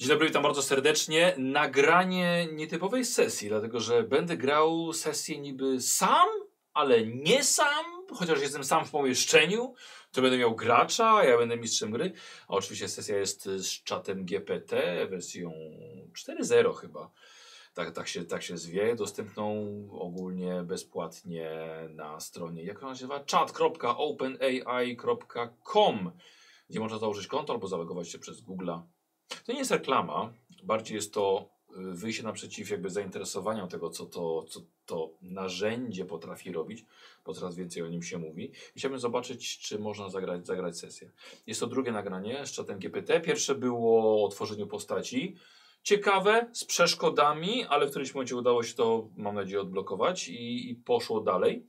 Dzień dobry, witam bardzo serdecznie. Nagranie nietypowej sesji, dlatego że będę grał sesję niby sam, ale nie sam, chociaż jestem sam w pomieszczeniu. To będę miał gracza, ja będę mistrzem gry. A oczywiście sesja jest z czatem GPT, wersją 4.0 chyba. Tak, tak, się, tak się zwie, dostępną ogólnie bezpłatnie na stronie, jak to nazywa? chat.openai.com, gdzie można założyć konto albo zalogować się przez Google'a. To nie jest reklama, bardziej jest to y, wyjście naprzeciw jakby zainteresowaniom tego, co to, co to narzędzie potrafi robić, bo coraz więcej o nim się mówi. Chciałbym zobaczyć, czy można zagrać, zagrać sesję. Jest to drugie nagranie z czatem GPT. Pierwsze było o tworzeniu postaci. Ciekawe, z przeszkodami, ale w którymś momencie udało się to, mam nadzieję, odblokować i, i poszło dalej.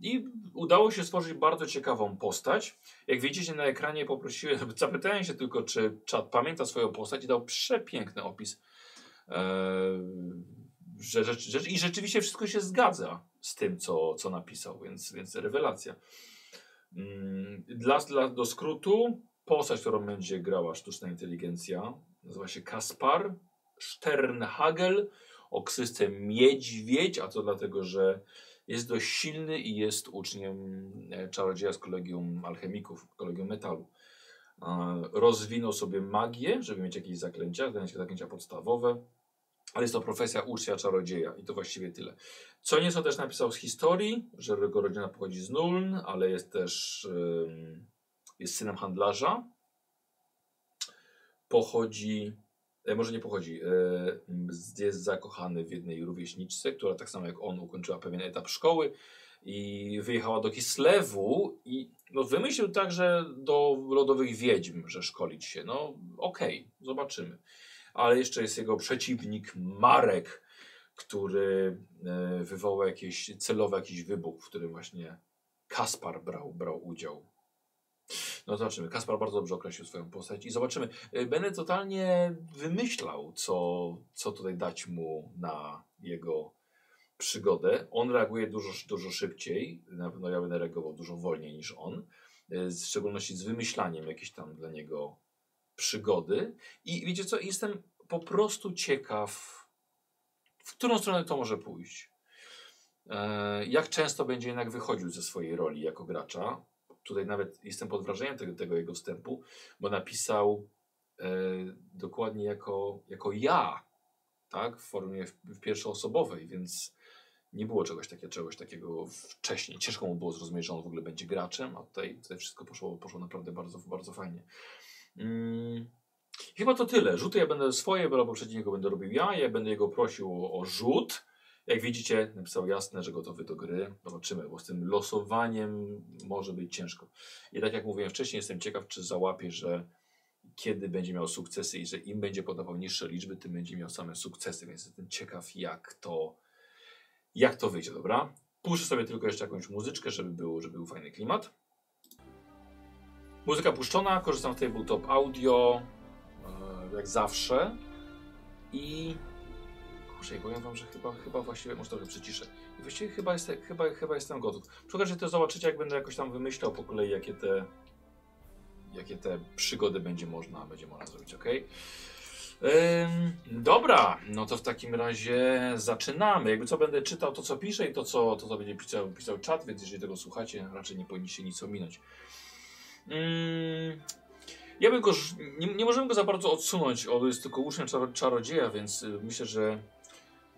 I udało się stworzyć bardzo ciekawą postać. Jak widzicie na ekranie poprosiłem, zapytałem się tylko, czy czat pamięta swoją postać i dał przepiękny opis. Eee, że, że, że, I rzeczywiście wszystko się zgadza z tym, co, co napisał, więc, więc rewelacja. Mm, Dla, dla, do skrótu, postać, którą będzie grała sztuczna inteligencja, nazywa się Kaspar Sternhagel o ksywce Miedźwiedź, a to dlatego, że jest dość silny i jest uczniem e, czarodzieja z kolegium alchemików, kolegium metalu. E, Rozwinął sobie magię, żeby mieć jakieś zaklęcia, zaklęcia podstawowe, ale jest to profesja ucznia czarodzieja i to właściwie tyle. Co nieco też napisał z historii, że jego rodzina pochodzi z Nuln, ale jest też jest synem handlarza. Pochodzi, może nie pochodzi, e, jest zakochany w jednej rówieśniczce, która tak samo jak on ukończyła pewien etap szkoły i wyjechała do Kislewu i no, wymyślił także do lodowych wiedźm, że szkolić się. No okej, zobaczymy ale jeszcze jest jego przeciwnik Marek, który e, wywołał jakieś celowy jakiś wybuch, w którym właśnie Kaspar brał, brał udział. No zobaczymy. Kaspar bardzo dobrze określił swoją postać i zobaczymy. E, Będę totalnie wymyślał, co, co tutaj dać mu na jego przygodę. On reaguje dużo, dużo szybciej. Na pewno ja będę reagował dużo wolniej niż on. E, W szczególności z wymyślaniem jakiejś tam dla niego przygody. I wiecie co, jestem po prostu ciekaw, w którą stronę to może pójść. E, jak często będzie jednak wychodził ze swojej roli jako gracza. Tutaj nawet jestem pod wrażeniem tego, tego jego wstępu, bo napisał e, dokładnie jako, jako ja, tak, w formie w, w pierwszoosobowej, więc nie było czegoś, takie, czegoś takiego wcześniej. Ciężko mu było zrozumieć, że on w ogóle będzie graczem, a tutaj, tutaj wszystko poszło, poszło naprawdę bardzo, bardzo fajnie. Mm. Chyba to tyle. Rzuty ja będę swoje, bo poprzedniego będę robił ja. Ja będę jego prosił o, o rzut. Jak widzicie, napisał jasne, że gotowy do gry. Zobaczymy, bo z tym losowaniem może być ciężko. I tak jak mówiłem wcześniej, jestem ciekaw, czy załapie, że kiedy będzie miał sukcesy i że im będzie podawał niższe liczby, tym będzie miał same sukcesy. Więc jestem ciekaw, jak to, jak to wyjdzie, dobra? Puszczę sobie tylko jeszcze jakąś muzyczkę, żeby był, żeby był fajny klimat. Muzyka puszczona, korzystam z Tabletop Audio, e, jak zawsze. I kurczę, i powiem wam, że chyba, chyba właściwie, może trochę przyciszę. I właściwie chyba, jest, chyba, chyba jestem gotów. Przy to zobaczycie, jak będę jakoś tam wymyślał po kolei, jakie te, jakie te przygody będzie można, będzie można zrobić, ok? Ym, dobra, no to w takim razie zaczynamy. Jakby co będę czytał to, co piszę i to, co, to, co będzie pisał, pisał czat, więc jeżeli tego słuchacie, raczej nie powinniście nic ominąć. Mm, ja bym go, nie, nie możemy go za bardzo odsunąć, on jest tylko uczniem czaro, czarodzieja, więc y, myślę, że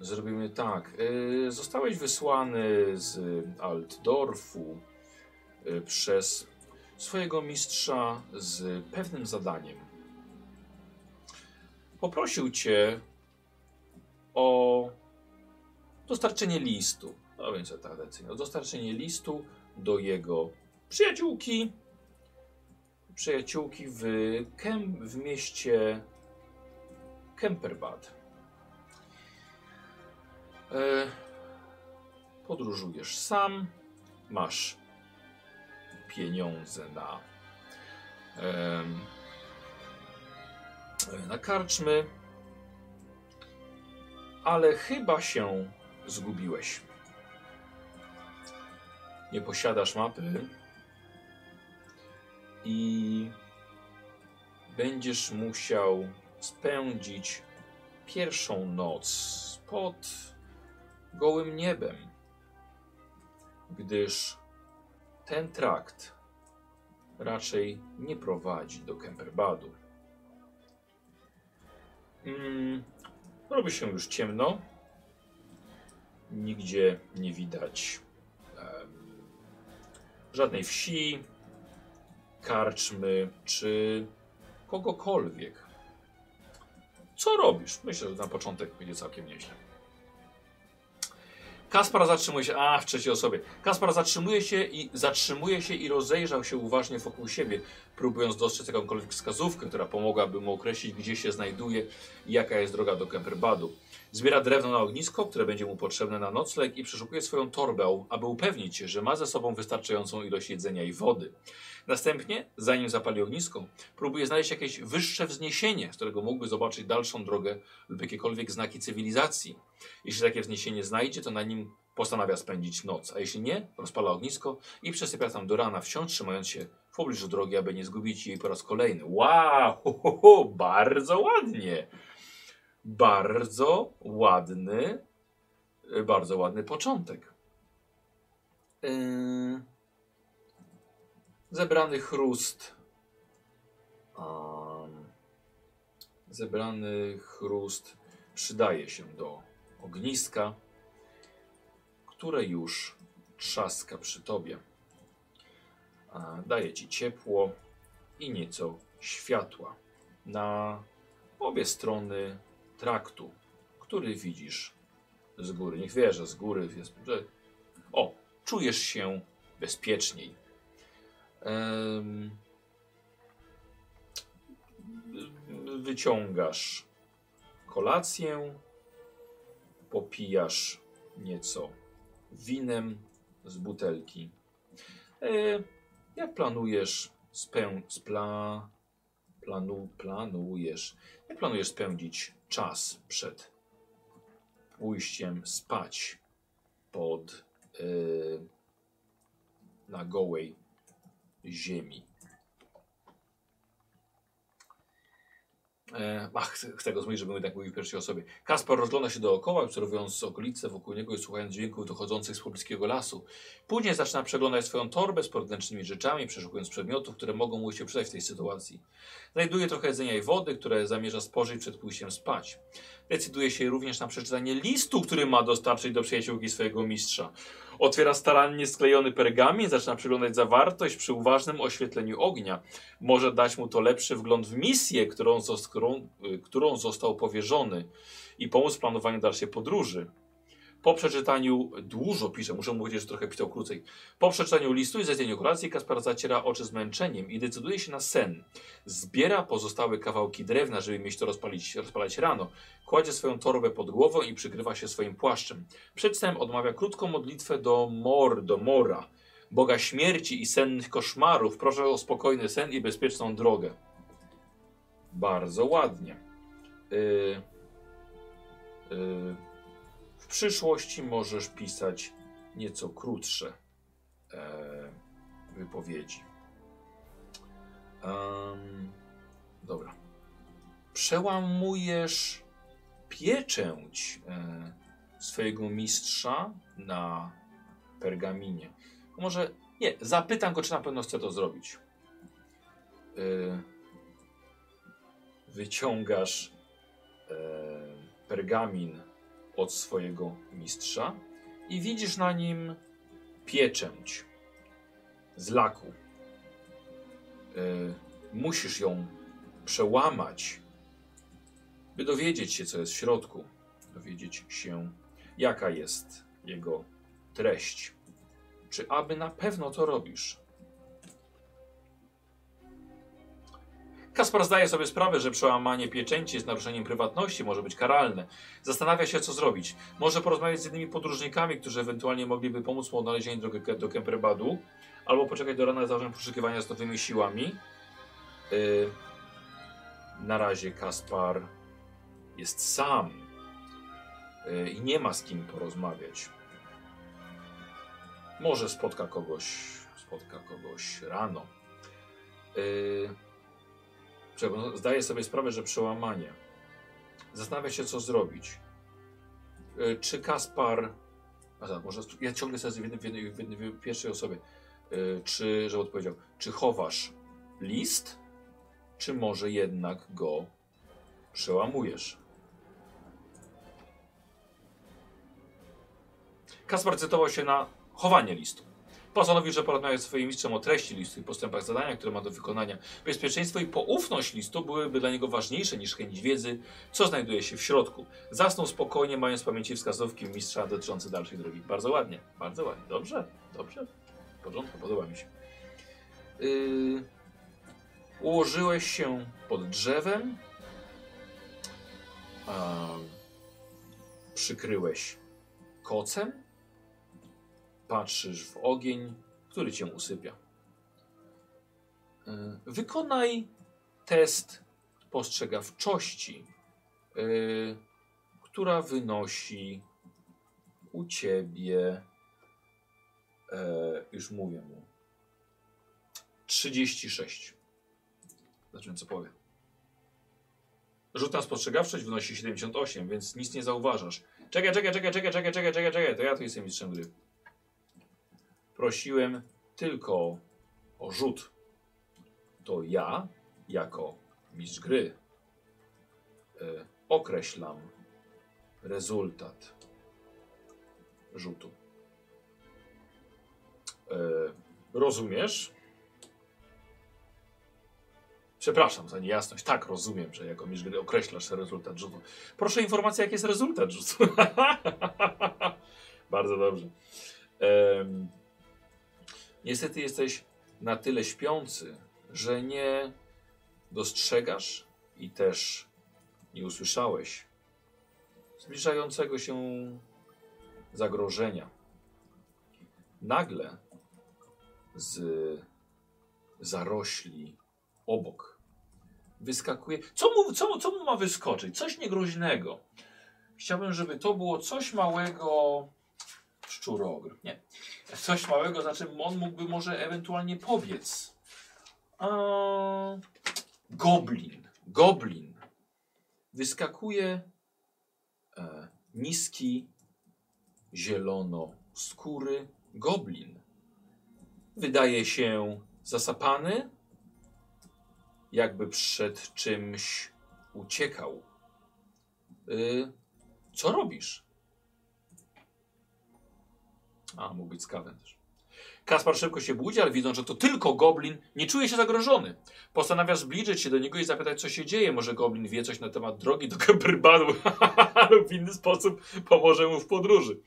zrobimy tak. Y, zostałeś wysłany z Altdorfu y, przez swojego mistrza z pewnym zadaniem. Poprosił cię o dostarczenie listu. No więc tradycyjnie. O dostarczenie listu do jego przyjaciółki, przyjaciółki w, Kem, w mieście Kemperbad. E, podróżujesz sam, masz pieniądze na, na karczmy, ale chyba się zgubiłeś. Nie posiadasz mapy i będziesz musiał spędzić pierwszą noc pod gołym niebem, gdyż ten trakt raczej nie prowadzi do Kemperbadu. Mm, robi się już ciemno. Nigdzie nie widać em, żadnej wsi, karczmy czy kogokolwiek. Co robisz? Myślę, że na początek będzie całkiem nieźle. Kaspar zatrzymuje się, a w trzeciej osobie. Kaspar zatrzymuje się i zatrzymuje się i rozejrzał się uważnie wokół siebie, próbując dostrzec jakąkolwiek wskazówkę, która pomogłaby mu określić, gdzie się znajduje i jaka jest droga do Kemperbadu. Zbiera drewno na ognisko, które będzie mu potrzebne na nocleg i przeszukuje swoją torbę, aby upewnić się, że ma ze sobą wystarczającą ilość jedzenia i wody. Następnie, zanim zapali ognisko, próbuje znaleźć jakieś wyższe wzniesienie, z którego mógłby zobaczyć dalszą drogę lub jakiekolwiek znaki cywilizacji. Jeśli takie wzniesienie znajdzie, to na nim postanawia spędzić noc, a jeśli nie, rozpala ognisko i przesypia tam do rana, wciąż trzymając się w pobliżu drogi, aby nie zgubić jej po raz kolejny. Wow, ho, ho, ho, bardzo ładnie. Bardzo ładny, bardzo ładny początek. Yy, zebrany chrust. Um, zebrany chrust przydaje się do ogniska, które już trzaska przy tobie. Daje ci ciepło i nieco światła na obie strony traktu, który widzisz z góry. Niech wie, że z góry jest. Że... O, czujesz się bezpieczniej. Wyciągasz kolację, popijasz nieco winem z butelki. E, jak planujesz spę, spla, planu, planujesz, jak planujesz spędzić czas przed pójściem spać pod e, na gołej ziemi? E, ach, chcę, chcę go zmienić, żeby my tak mówili w pierwszej osobie. Kaspar rozgląda się dookoła, obserwując okolice wokół niego i słuchając dźwięków dochodzących z pobliskiego lasu. Później zaczyna przeglądać swoją torbę z podręcznymi rzeczami, przeszukując przedmiotów, które mogą mu się przydać w tej sytuacji. Znajduje trochę jedzenia i wody, które zamierza spożyć przed pójściem spać. Decyduje się również na przeczytanie listu, który ma dostarczyć do przyjaciółki swojego mistrza. Otwiera starannie sklejony pergamin, zaczyna przyglądać zawartość przy uważnym oświetleniu ognia. Może dać mu to lepszy wgląd w misję, którą, którą, y, którą został powierzony i pomóc w planowaniu dalszej podróży. Po przeczytaniu, dużo pisze, muszę mu powiedzieć, że trochę pisał krócej. Po przeczytaniu listu i zjedzeniu kolacji Kaspar zaciera oczy zmęczeniem i decyduje się na sen. Zbiera pozostałe kawałki drewna, żeby mieć to rozpalić, rozpalać rano. Kładzie swoją torbę pod głową i przykrywa się swoim płaszczem. Przed snem odmawia krótką modlitwę do Mor, do Mora, Boga śmierci i sennych koszmarów. Proszę o spokojny sen i bezpieczną drogę. Bardzo ładnie. Yy, yy, przyszłości możesz pisać nieco krótsze e, wypowiedzi. Em, dobra. Przełamujesz pieczęć e, swojego mistrza na pergaminie. Może nie, zapytam go, czy na pewno chce to zrobić. E, wyciągasz e, pergamin od swojego mistrza i widzisz na nim pieczęć z laku. E, musisz ją przełamać, by dowiedzieć się, co jest w środku, dowiedzieć się, jaka jest jego treść. Czy aby na pewno to robisz? Kaspar zdaje sobie sprawę, że przełamanie pieczęci z naruszeniem prywatności może być karalne. Zastanawia się, co zrobić. Może porozmawiać z innymi podróżnikami, którzy ewentualnie mogliby pomóc mu odnalezieniu drogi do Kemperbadu, albo poczekać do rana zacząć poszukiwania z nowymi siłami. Yy, na razie Kaspar jest sam yy, i nie ma z kim porozmawiać. Może spotka kogoś, spotka kogoś rano. Yy, Zdaje sobie sprawę, że przełamanie. Zastanawia się, co zrobić. E, Czy Kaspar. A tak, może. Ja ciągle sobie w, jednej, w, jednej, w, jednej, w pierwszej osobie. E, Czy, że odpowiedział, czy chowasz list, czy może jednak go przełamujesz? Kaspar decydował się na chowanie listu. Postanowił, że porozmawia z swoim mistrzem o treści listu i postępach zadania, które ma do wykonania. Bezpieczeństwo i poufność listu byłyby dla niego ważniejsze niż chęć wiedzy, co znajduje się w środku. Zasnął spokojnie, mając w pamięci wskazówki mistrza dotyczące dalszej drogi. Bardzo ładnie, bardzo ładnie. Dobrze, dobrze. W porządku, podoba mi się. Yy... Ułożyłeś się pod drzewem. A... Przykryłeś kocem patrzysz w ogień, który cię usypia. E, Wykonaj test postrzegawczości, e, która wynosi u ciebie, e, już mówię mu, 36. Zobaczymy, co powie. Rzut na spostrzegawczość wynosi 78, więc nic nie zauważasz. Czekaj, czekaj, czekaj, czekaj, czekaj, czekaj, czekaj, to ja tu jestem mistrzem gry. Prosiłem tylko o rzut. To ja, jako mistrz gry, e, określam rezultat rzutu. E, rozumiesz? Przepraszam za niejasność. Tak, rozumiem, że jako mistrz gry określasz rezultat rzutu. Proszę informacja, jaki jest rezultat rzutu. Bardzo dobrze. Niestety jesteś na tyle śpiący, że nie dostrzegasz i też nie usłyszałeś zbliżającego się zagrożenia. Nagle z zarośli obok wyskakuje. Co mu, co, co mu ma wyskoczyć? Coś niegroźnego. Chciałbym, żeby to było coś małego. Szczurogr. Nie. Coś małego, znaczy on mógłby może ewentualnie pobiec. Eee, goblin. Goblin. Wyskakuje e, niski, zielono skóry goblin. Wydaje się zasapany, jakby przed czymś uciekał. Y, co robisz? A, mógł być Cavendish. Kaspar szybko się budzi, ale widząc, że to tylko goblin, nie czuje się zagrożony. Postanawia zbliżyć się do niego i zapytać, co się dzieje. Może goblin wie coś na temat drogi do Kemperbanu lub w inny sposób pomoże mu w podróży.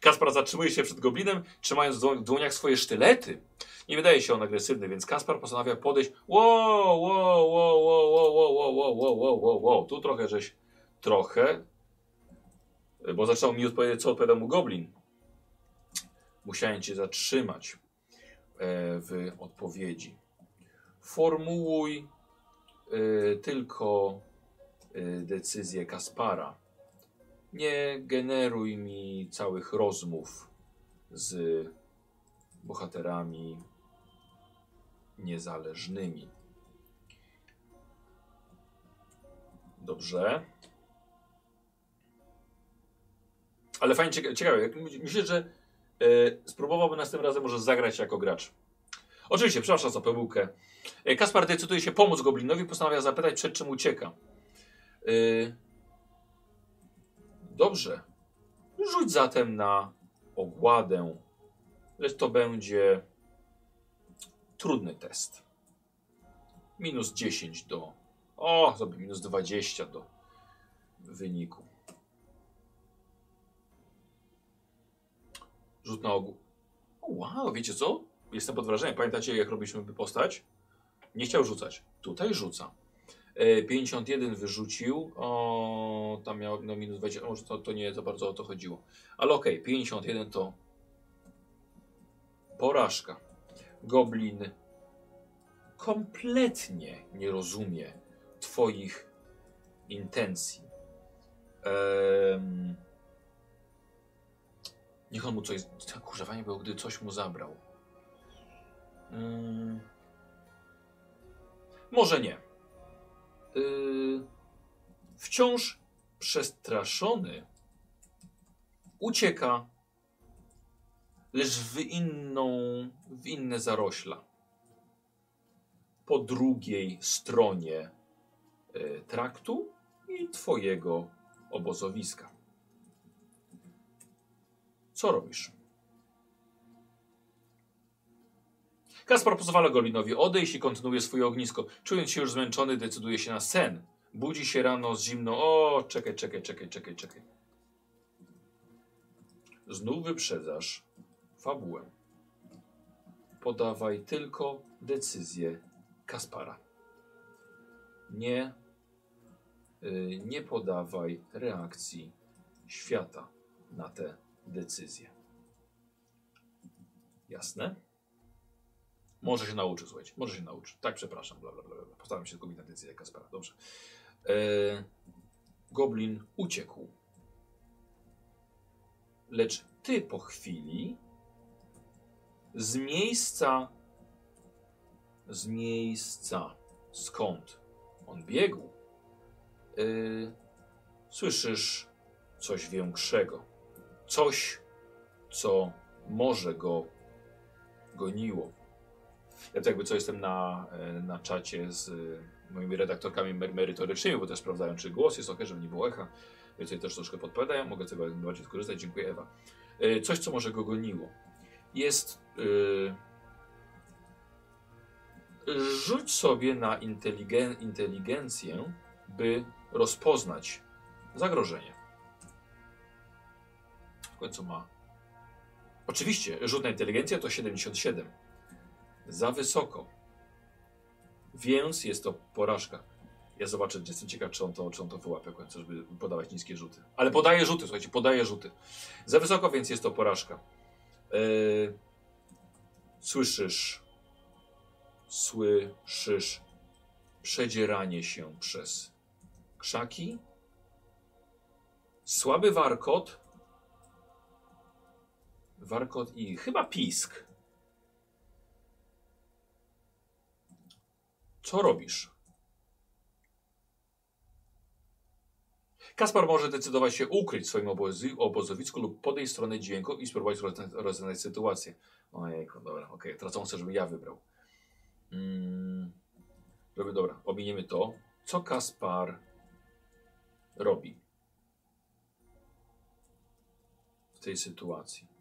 Kaspar zatrzymuje się przed goblinem, trzymając w dło- w dłoniach swoje sztylety. Nie wydaje się on agresywny, więc Kaspar postanawia podejść. Wow, wow, wow, wow, wow, wow, wow, wow, wow, wow. Tu trochę żeś, trochę, bo zaczął mi odpowiedzieć, co odpowiadał mu goblin. Musiałem cię zatrzymać e, w odpowiedzi. Formułuj e, tylko e, decyzję Kaspara. Nie generuj mi całych rozmów z bohaterami niezależnymi. Dobrze. Ale fajnie, cieka- ciekawe. Myślę, że e, spróbowałbym następnym razem może zagrać jako gracz. Oczywiście, przepraszam za pomyłkę. E, Kaspar decyduje się pomóc Goblinowi, postanawia zapytać, przed czym ucieka. E, dobrze. Rzuć zatem na ogładę, lecz to będzie trudny test. Minus 10 do. O, sobie minus 20 do wyniku. Rzut na ogół. Wow, wiecie co? Jestem pod wrażeniem. Pamiętacie, jak robiliśmy postać? Nie chciał rzucać. Tutaj rzuca. E, 51 wyrzucił. O, tam miał no, minus 20. Może to, to nie za bardzo o to chodziło. Ale okej, 51 to porażka. Goblin kompletnie nie rozumie Twoich intencji. Em, niech on mu coś. Kurwa, nie było, gdy coś mu zabrał. Może nie. yy, wciąż przestraszony ucieka, lecz w inną, w inne zarośla. Po drugiej stronie y, traktu i twojego obozowiska. Co robisz? Kaspar pozwala Golinowi odejść i kontynuuje swoje ognisko. Czując się już zmęczony, decyduje się na sen. Budzi się rano z zimną. O, czekaj, czekaj, czekaj, czekaj, czekaj. Znów wyprzedzasz fabułę. Podawaj tylko decyzję Kaspara. Nie, yy, nie podawaj reakcji świata na te decyzje. Jasne? Może się nauczy, słuchajcie. Może się nauczy. Tak, przepraszam. Bla, bla, bla, bla. Postaram się tylko na decyzję Kaspara. Dobrze. E, goblin uciekł. Lecz ty po chwili z miejsca z miejsca skąd on biegł y, słyszysz coś większego. Coś, co może go goniło. Ja to jakby co jestem na, e, na czacie z e, moimi redaktorkami mer- merytorycznymi, bo też sprawdzają, czy głos jest ok, żeby nie było echa. Więc tutaj też troszkę podpowiadają, mogę z tego jak najbardziej skorzystać. Dziękuję Ewa. E, Coś, co może go goniło. Jest... y, Rzuć sobie na inteligen inteligencję, by rozpoznać zagrożenie. W końcu ma. Oczywiście, rzut na inteligencję to 77. Za wysoko. Więc jest to porażka. Ja zobaczę, jestem ciekaw, czy on to, czy on to wyłapie końcu, żeby podawać niskie rzuty. Ale podaje rzuty, słuchajcie, podaje rzuty. Za wysoko, więc jest to porażka. Yy, słyszysz, słyszysz przedzieranie się przez krzaki, słaby warkot, warkot i chyba pisk. Co robisz? Kaspar może decydować się ukryć w swoim obozowisku lub podejść w stronę dźwięku i spróbować rozwiązać, sytuację. Ojejku, dobra, okej. Teraz on chce, żebym ja wybrał. Mm, żeby, dobra, ominiemy to. Co Kaspar robi w tej sytuacji?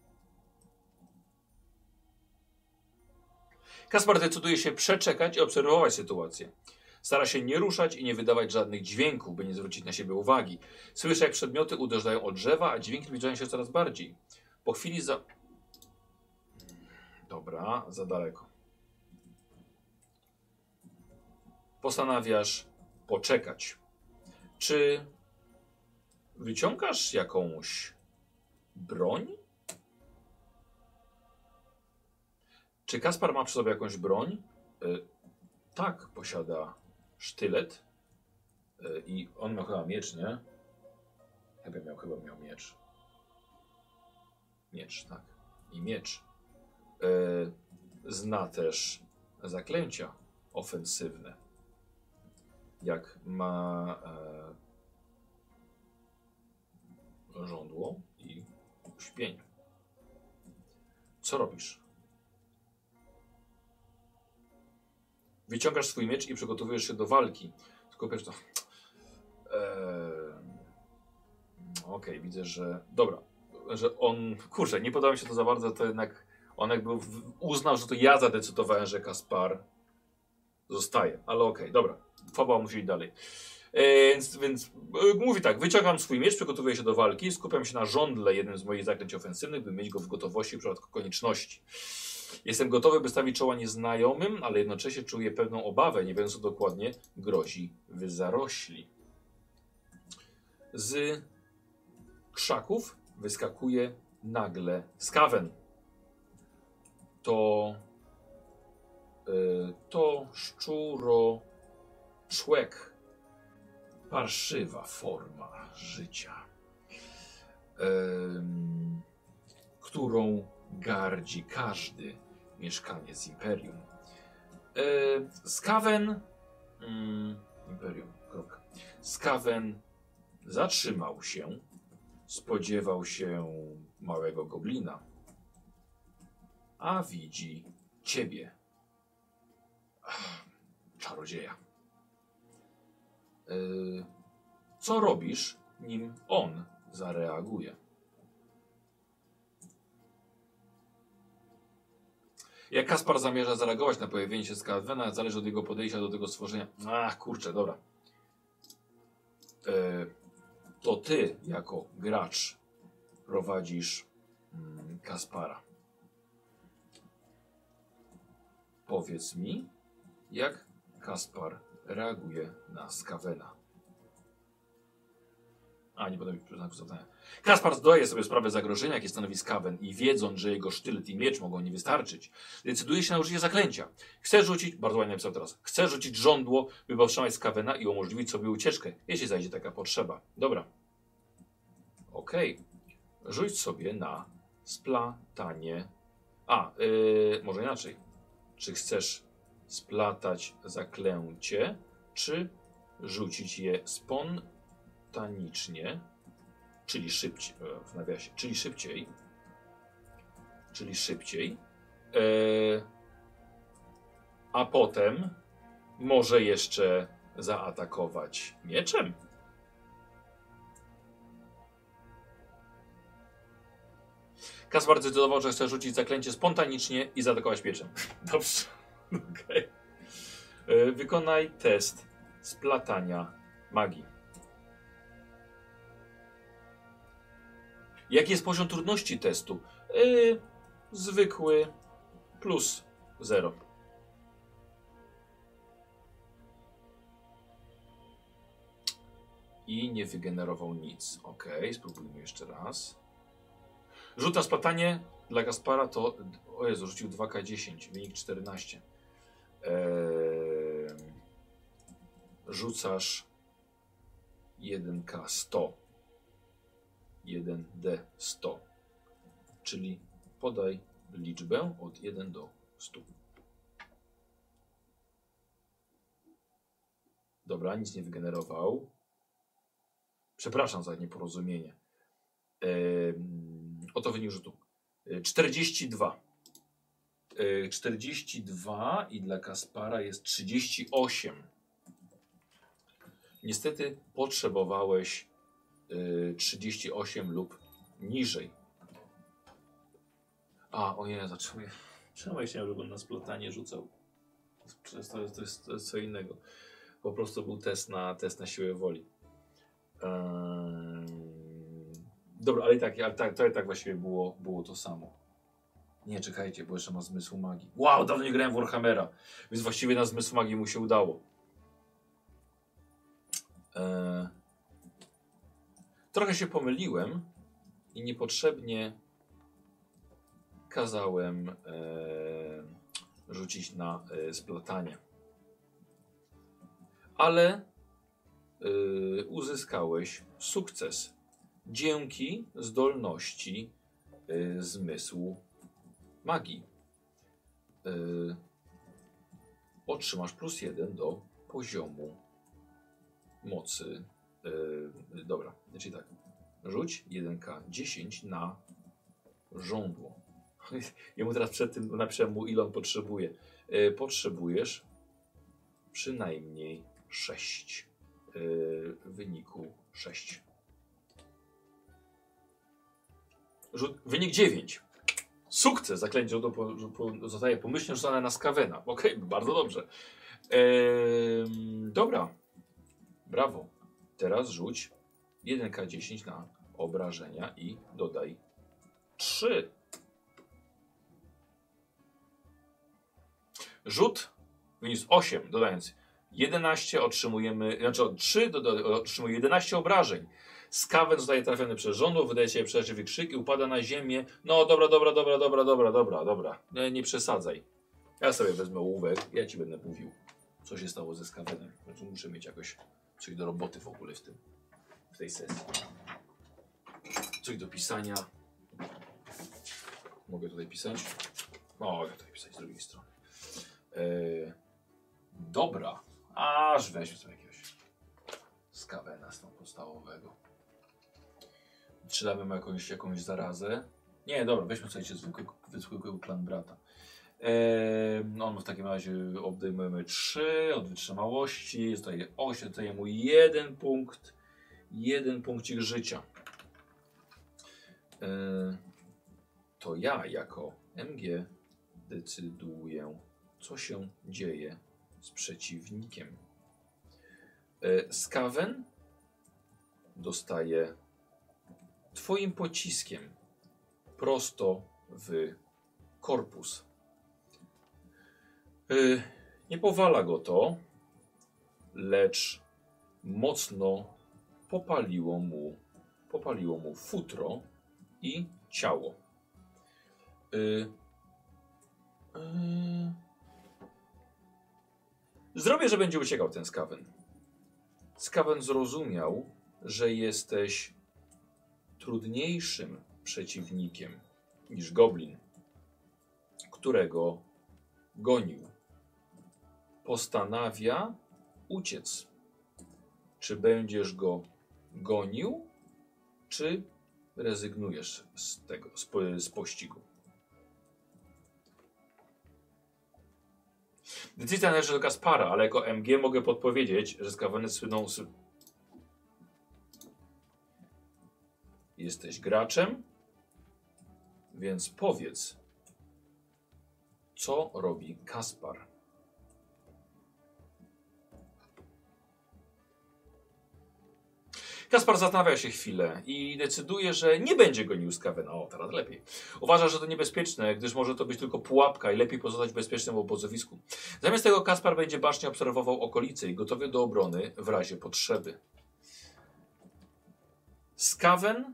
Kaspar decyduje się przeczekać i obserwować sytuację. Stara się nie ruszać i nie wydawać żadnych dźwięków, by nie zwrócić na siebie uwagi. Słyszy, jak przedmioty uderzają o drzewa, a dźwięki zbliżają się coraz bardziej. Po chwili za... Dobra, za daleko. Postanawiasz poczekać. Czy wyciągasz jakąś broń? Czy Kaspar ma przy sobie jakąś broń? Y, tak, posiada sztylet. Y, I on miał chyba miecz, nie? Chyba miał, chyba miał miecz. Miecz, tak. I miecz. Y, zna też zaklęcia ofensywne. Jak ma e, żądło i śpień. Co robisz? Wyciągasz swój miecz i przygotowujesz się do walki. Skupiasz to. Eee, Okej, widzę, że. Dobra, że on. Kurczę, nie podoba mi się to za bardzo, to jednak on jakby uznał, że to ja zadecydowałem, że Kaspar zostaje. Ale okej, dobra. Fabuła musi iść dalej. E, Więc, więc e, mówi tak, wyciągam swój miecz, przygotowuję się do walki, skupiam się na żądle, jednym z moich zaklęć ofensywnych, by mieć go w gotowości w przypadku konieczności. Jestem gotowy, by stawić czoła nieznajomym, ale jednocześnie czuję pewną obawę, nie wiedząc co dokładnie grozi w zarośli. Z krzaków wyskakuje nagle skawen. To y, to szczuro człek. Parszywa forma życia, em, którą gardzi każdy mieszkaniec imperium. E, Skawen. Mm, imperium. Skawen zatrzymał się. Spodziewał się małego goblina. A widzi ciebie. Ach, Czarodzieja. Yy, co robisz, nim on zareaguje? Jak Kaspar zamierza zareagować na pojawienie się Skawena, zależy od jego podejścia do tego stworzenia. Ach, kurczę, dobra. E, to ty, jako gracz, prowadzisz mm, Kaspara. Powiedz mi, jak Kaspar reaguje na Skawena. A, nie podam znaku zapytania. Kaspar zdaje sobie sprawę zagrożenia, jakie stanowi Skaven i wiedząc, że jego sztylet i miecz mogą nie wystarczyć, decyduje się na użycie zaklęcia. Chce rzucić, bardzo ładnie napisał teraz, chce rzucić żądło, by powstrzymać Skavena i umożliwić sobie ucieczkę, jeśli zajdzie taka potrzeba. Dobra. Okej. Rzuć sobie na splatanie. A, yy, może inaczej. Czy chcesz splatać zaklęcie, czy rzucić je spontanicznie, czyli szybciej, e, w nawiasie, czyli szybciej, czyli szybciej, e, a potem może jeszcze zaatakować mieczem. Kaspar zdecydował, że chce rzucić zaklęcie spontanicznie i zaatakować mieczem. Dobrze. Okej. E, Wykonaj test splatania magii. Jaki jest poziom trudności testu? Yy, zwykły plus 0. I nie wygenerował nic. Ok, spróbujmy jeszcze raz. Rzut na splatanie dla Gaspara to. O Jezu, rzucił 2K10, wynik 14. Eee, rzucasz 1K100. 1D100. Czyli podaj liczbę od 1 do 100. Dobra, nic nie wygenerował. Przepraszam za nieporozumienie. Ehm, oto wynik rzutu. E, 42. E, 42 i dla Kaspara jest 38. Niestety potrzebowałeś 38 lub niżej. A, o nie, zatrzymuję. On na splotanie rzucał? To, jest, to, jest, to jest co innego. Po prostu był test na, test na siłę woli. Ehm, dobra, ale i tak, ale tak, to i tak właściwie było, było to samo. Nie, czekajcie, bo jeszcze ma zmysł magii. Wow, dawno nie grałem w Warhammera, więc właściwie na zmysł magii mu się udało. Trochę się pomyliłem i niepotrzebnie kazałem eee, rzucić na e, splatanie. Ale e, uzyskałeś sukces dzięki zdolności e, zmysłu magii. E, otrzymasz plus jeden do poziomu mocy. E, dobra, czyli tak. Rzuć 1K10 na żądło. Jemu teraz przed tym napiszę mu, ile on potrzebuje. E, potrzebujesz przynajmniej 6. E, wyniku 6. Rzut, wynik 9. Sukces. Zaklęcie to po, po, zostaje pomyślnie rzucone na skawena. Okej, bardzo dobrze. Ehm, dobra. Brawo. Teraz rzuć 1K10 na obrażenia i dodaj 3. Rzut wyniósł 8, dodając 11 otrzymujemy, znaczy od 3 do, do, otrzymuje 11 obrażeń. Skawen zostaje trafiony przez żądło, wydaje się przeraźliwy krzyk i upada na ziemię. No dobra, dobra, dobra, dobra, dobra, dobra, dobra. Nie, nie przesadzaj. Ja sobie wezmę ołówek, ja ci będę mówił, co się stało ze Skawenem. Znaczy muszę mieć jakoś coś do roboty w ogóle w tym, w tej sesji. Coś do pisania. Mogę tutaj pisać? Mogę tutaj pisać z drugiej strony. Eee, dobra. Aż weźmy sobie jakiegoś skawena stąd podstawowego. Strzelamy mu jakąś, jakąś zarazę. Nie, dobra, weźmy słuchajcie zwykłego, zwykłego klan brata. On w takim razie obejmujemy 3 od wytrzymałości. Zostaje 8, daje mu jeden punkt. Jeden punkcik życia. To ja jako MG decyduję, co się dzieje z przeciwnikiem. Skaven dostaje twoim pociskiem prosto w korpus. E, Nie powala go to, lecz mocno popaliło mu, popaliło mu futro i ciało. E, e, Zrobię, że będzie uciekał ten skawen. Skawen zrozumiał, że jesteś trudniejszym przeciwnikiem niż goblin, którego gonił. Postanawia uciec. Czy będziesz go gonił, czy rezygnujesz z tego, z, po- z pościgu? Decyzja należy do Gaspara, ale jako MG mogę podpowiedzieć, że skawany słyną. Jesteś graczem, więc powiedz, co robi Kaspar. Kaspar zastanawia się chwilę i decyduje, że nie będzie gonił Skawena. O, teraz lepiej. Uważa, że to niebezpieczne, gdyż może to być tylko pułapka i lepiej pozostać w bezpiecznym obozowisku. Zamiast tego Kaspar będzie bacznie obserwował okolice i gotowy do obrony w razie potrzeby. Skawen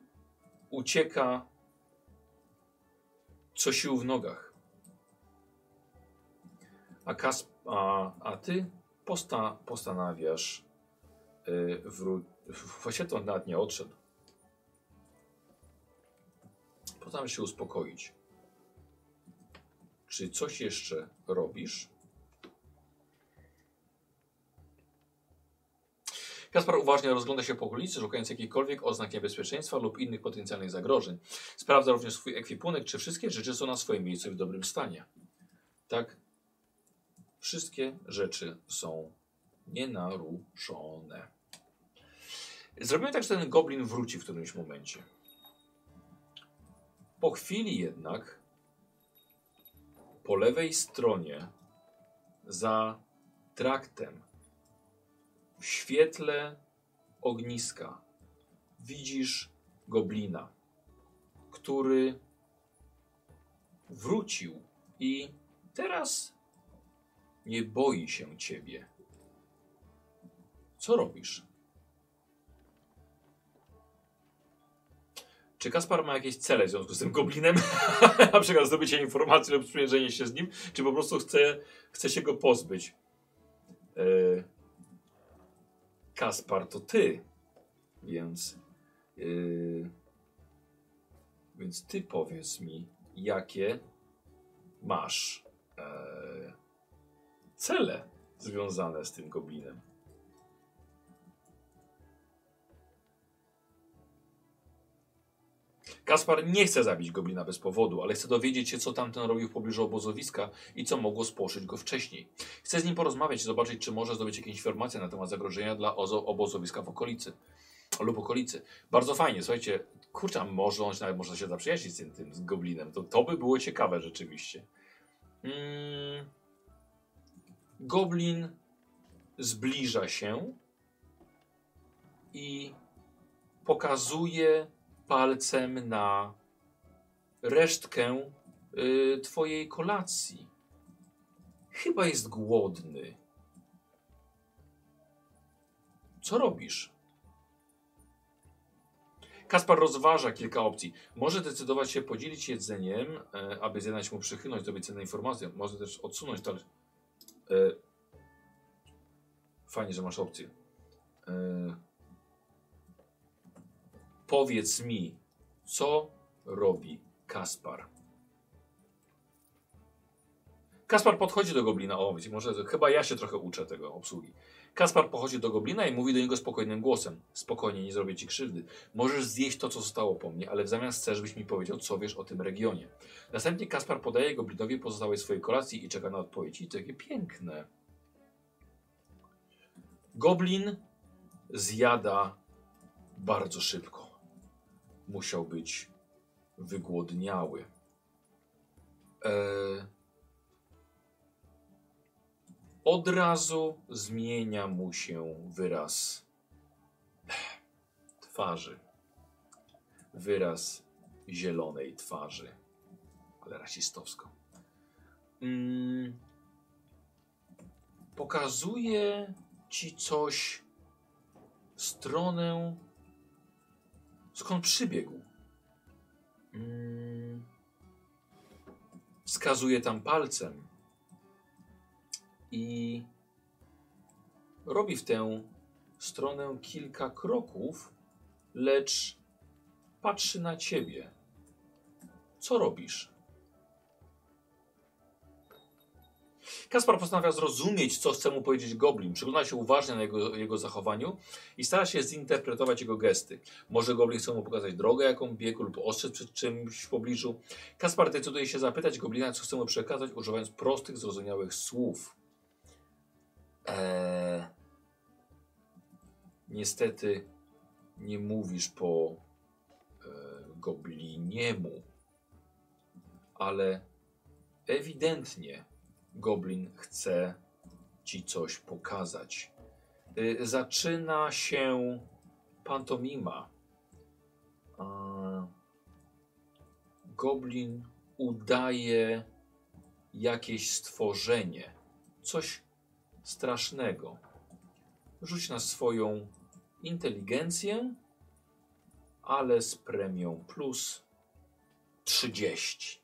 ucieka co sił w nogach. A, Kasp a, a ty posta postanawiasz yy, wrócić. To nawet nie odszedł. Postanawiasz się uspokoić. Czy coś jeszcze robisz? Kaspar uważnie rozgląda się po okolicy, szukając jakichkolwiek oznak niebezpieczeństwa lub innych potencjalnych zagrożeń. Sprawdza również swój ekwipunek, czy wszystkie rzeczy są na swoim miejscu w dobrym stanie. Tak, wszystkie rzeczy są nienaruszone. Zrobimy tak, że ten goblin wróci w którymś momencie. Po chwili jednak po lewej stronie za traktem w świetle ogniska widzisz goblina, który wrócił i teraz nie boi się ciebie. Co robisz? Czy Kaspar ma jakieś cele w związku z tym goblinem? Na przykład zdobycie informacji lub sprzymierzenie się z nim? Czy po prostu chce, chce się go pozbyć? E, Kaspar, to ty. Więc. e, więc ty powiedz mi, jakie masz e, cele związane z tym goblinem. Kaspar nie chce zabić goblina bez powodu, ale chce dowiedzieć się, co tamten robił w pobliżu obozowiska i co mogło spłoszyć go wcześniej. Chce z nim porozmawiać i zobaczyć, czy może zdobyć jakieś informacje na temat zagrożenia dla ozo- obozowiska w okolicy. Lub okolicy. Bardzo fajnie, słuchajcie, kurczę, może on się nawet może się zaprzyjaźnić z tym, tym z goblinem. To, to by było ciekawe rzeczywiście. Mm. Goblin zbliża się i pokazuje palcem na resztkę y, twojej kolacji. Chyba jest głodny. Co robisz? Kaspar rozważa kilka opcji. Może decydować się podzielić jedzeniem, e, aby zjednać mu przychylność, zdobyć cenne informacje. Może też odsunąć talerz. E, fajnie, że masz opcję. E, powiedz mi, co robi Kaspar? Kaspar podchodzi do goblina. O, może chyba ja się trochę uczę tego obsługi. Kaspar pochodzi do goblina i mówi do niego spokojnym głosem. Spokojnie, nie zrobię ci krzywdy. Możesz zjeść to, co zostało po mnie, ale w zamian chcę, żebyś mi powiedział, co wiesz o tym regionie. Następnie Kaspar podaje goblinowi pozostałej swojej kolacji i czeka na odpowiedź. I to takie piękne. Goblin zjada bardzo szybko. Musiał być wygłodniały. Eee, od razu zmienia mu się wyraz twarzy. Wyraz zielonej twarzy, ale rasistowsko. Mm, pokazuje ci coś stronę, skąd przybiegł. Mm, wskazuje tam palcem i robi w tę stronę kilka kroków, lecz patrzy na ciebie. Co robisz? Kaspar postanawia zrozumieć, co chce mu powiedzieć Goblin. Przygląda się uważnie na jego, jego zachowaniu i stara się zinterpretować jego gesty. Może Goblin chce mu pokazać drogę, jaką biegł, lub ostrzec przed czymś w pobliżu. Kaspar decyduje się zapytać Goblina, co chce mu przekazać, używając prostych, zrozumiałych słów. Eee, niestety nie mówisz po e, gobliniemu, ale ewidentnie goblin chce ci coś pokazać. Y, zaczyna się pantomima. A, goblin udaje jakieś stworzenie, coś strasznego. Rzuć na swoją inteligencję, ale z premią plus 30.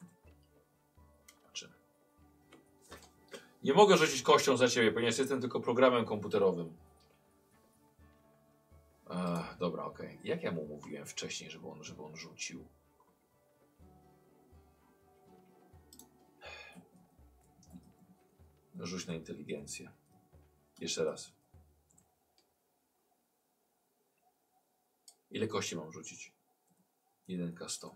Zobaczymy. Nie mogę rzucić kością za ciebie, ponieważ jestem tylko programem komputerowym. Ech, dobra, okej. Jak ja mu mówiłem wcześniej, żeby on, żeby on rzucił? Rzuć na inteligencję. Jeszcze raz. Ile kości mam rzucić? 1K100.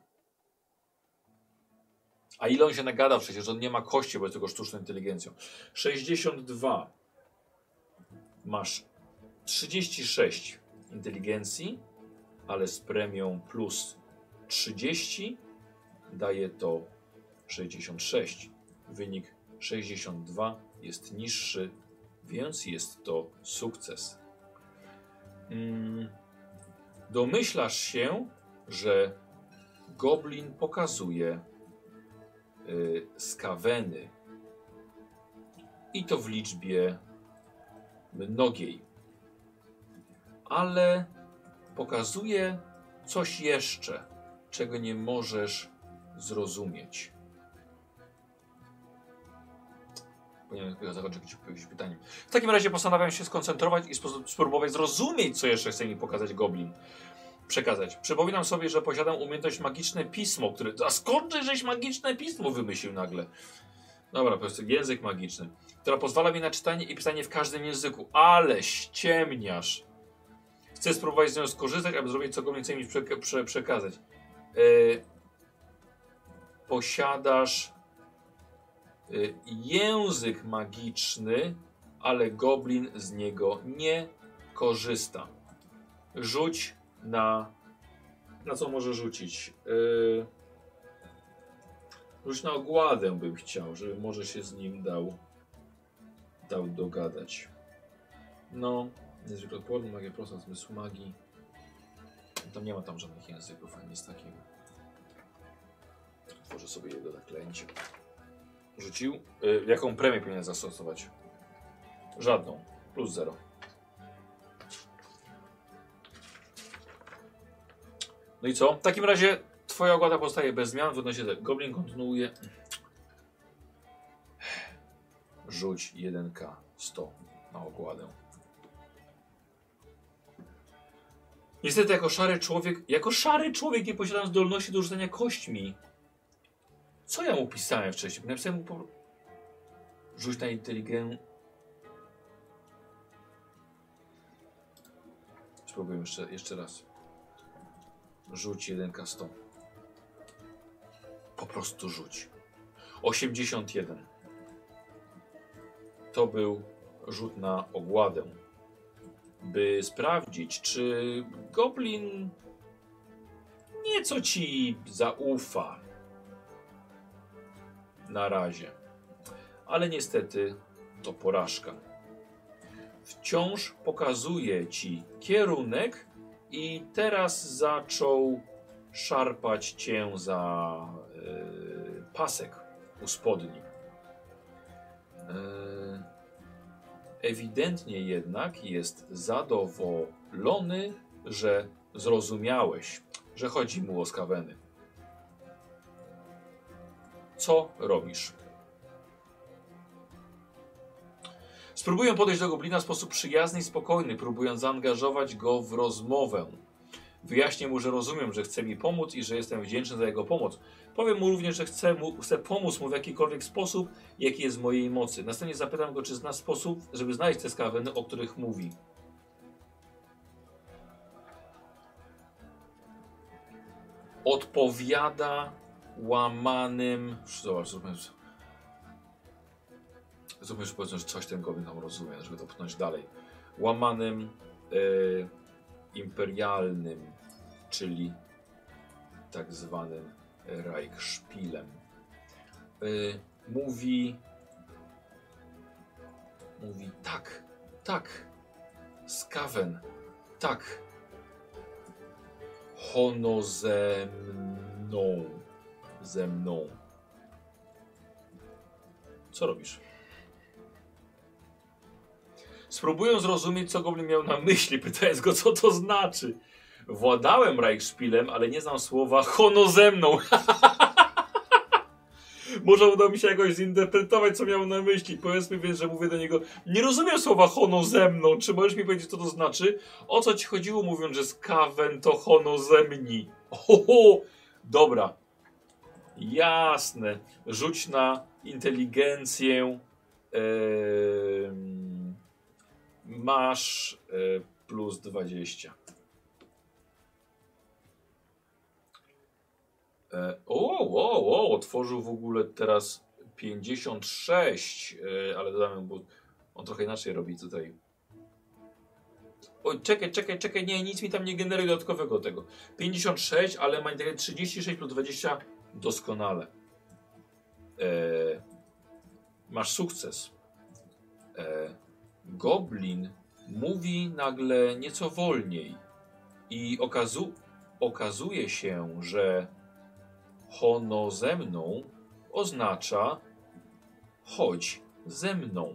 A ile on się nagadał przecież? On nie ma kości, bo jest tylko sztuczną inteligencją. 62. Masz 36 inteligencji, ale z premią plus 30 daje to 66. Wynik 62 jest niższy, więc jest to sukces. Mm, domyślasz się, że goblin pokazuje y, skaweny i to w liczbie mnogiej. Ale pokazuje coś jeszcze, czego nie możesz zrozumieć. Powinienem zakończyć jakieś, jakieś pytanie. W takim razie postanawiam się skoncentrować i spróbować zrozumieć, co jeszcze chce mi pokazać Goblin. Przekazać. Przypominam sobie, że posiadam umiejętność magiczne pismo, które... A skąd żeś magiczne pismo wymyślił nagle? Dobra, po prostu język magiczny, która pozwala mi na czytanie i pisanie w każdym języku. Ale ściemniasz. Chcę spróbować z nią skorzystać, aby zrobić co Goblin chce mi przeka prze przekazać. Yy, posiadasz język magiczny, ale goblin z niego nie korzysta. Rzuć na. Na co może rzucić? Y, rzuć na ogładę bym chciał, żeby może się z nim dał, dał dogadać. No, niezwykle odporny, magia prosta, zmysł magii. Tam nie ma tam żadnych języków, ani nic takiego. Tworzę sobie jego zaklęcie. Rzucił. Y, jaką premię powinien zastosować? Żadną. Plus zero. No i co? W takim razie twoja ogłada pozostaje bez zmian. W odnośnie tego. Goblin kontynuuje. Rzuć 1K 100 na ogładę. Niestety jako szary człowiek, jako szary człowiek nie posiadam zdolności do rzucania kośćmi. Co ja mu pisałem wcześniej? Napisałem mu po... Rzuć na inteligencję. spróbuję jeszcze, jeszcze raz. Rzuć 1K100. Po prostu rzuć. 81. To był rzut na ogładę. By sprawdzić, czy goblin nieco ci zaufa. Na razie. Ale niestety to porażka. Wciąż pokazuje ci kierunek i teraz zaczął szarpać cię za yy, pasek u spodni. Yy, ewidentnie jednak jest zadowolony, że zrozumiałeś, że chodzi mu o skaweny. Co robisz? Spróbuję podejść do goblina w sposób przyjazny i spokojny, próbując zaangażować go w rozmowę. Wyjaśnię mu, że rozumiem, że chce mi pomóc i że jestem wdzięczny za jego pomoc. Powiem mu również, że chcę, mu, chcę pomóc mu w jakikolwiek sposób, jaki jest w mojej mocy. Następnie zapytam go, czy zna sposób, żeby znaleźć te skaweny, o których mówi. Odpowiada łamanym. Zobacz, zróbmy. Zróbmy, że powiedzmy, że coś ten goblin tam rozumie, żeby to pchnąć dalej. Łamanym e, imperialnym, czyli tak zwanym Reichspilem. E, mówi. Mówi tak, tak. Skawen, tak. Hono ze mną. Ze mną. Co robisz? Spróbuję zrozumieć, co Goblin miał na myśli, pytając go, co to znaczy. Władałem Reichspilem, ale nie znam słowa hono ze mną. Może uda mi się jakoś zinterpretować, co miał na myśli. Powiedzmy więc, że mówię do niego, nie rozumiem słowa hono ze mną. Czy możesz mi powiedzieć, co to znaczy? O co ci chodziło, mówiąc, że skawen to hono ze mni? Oho, dobra. Jasne. Rzuć na inteligencję. Masz e, plus 20. E, o, o, o, otworzył w ogóle teraz 56, e, ale dodamy, bo on trochę inaczej robi tutaj. Oj, czekaj, czekaj, czekaj, nie, nic mi tam nie generuje dodatkowego tego. 56, ale ma 36 plus 20, doskonale. E, masz sukces. E, Goblin mówi nagle nieco wolniej i okazu okazuje się, że hono ze mną oznacza chodź ze mną.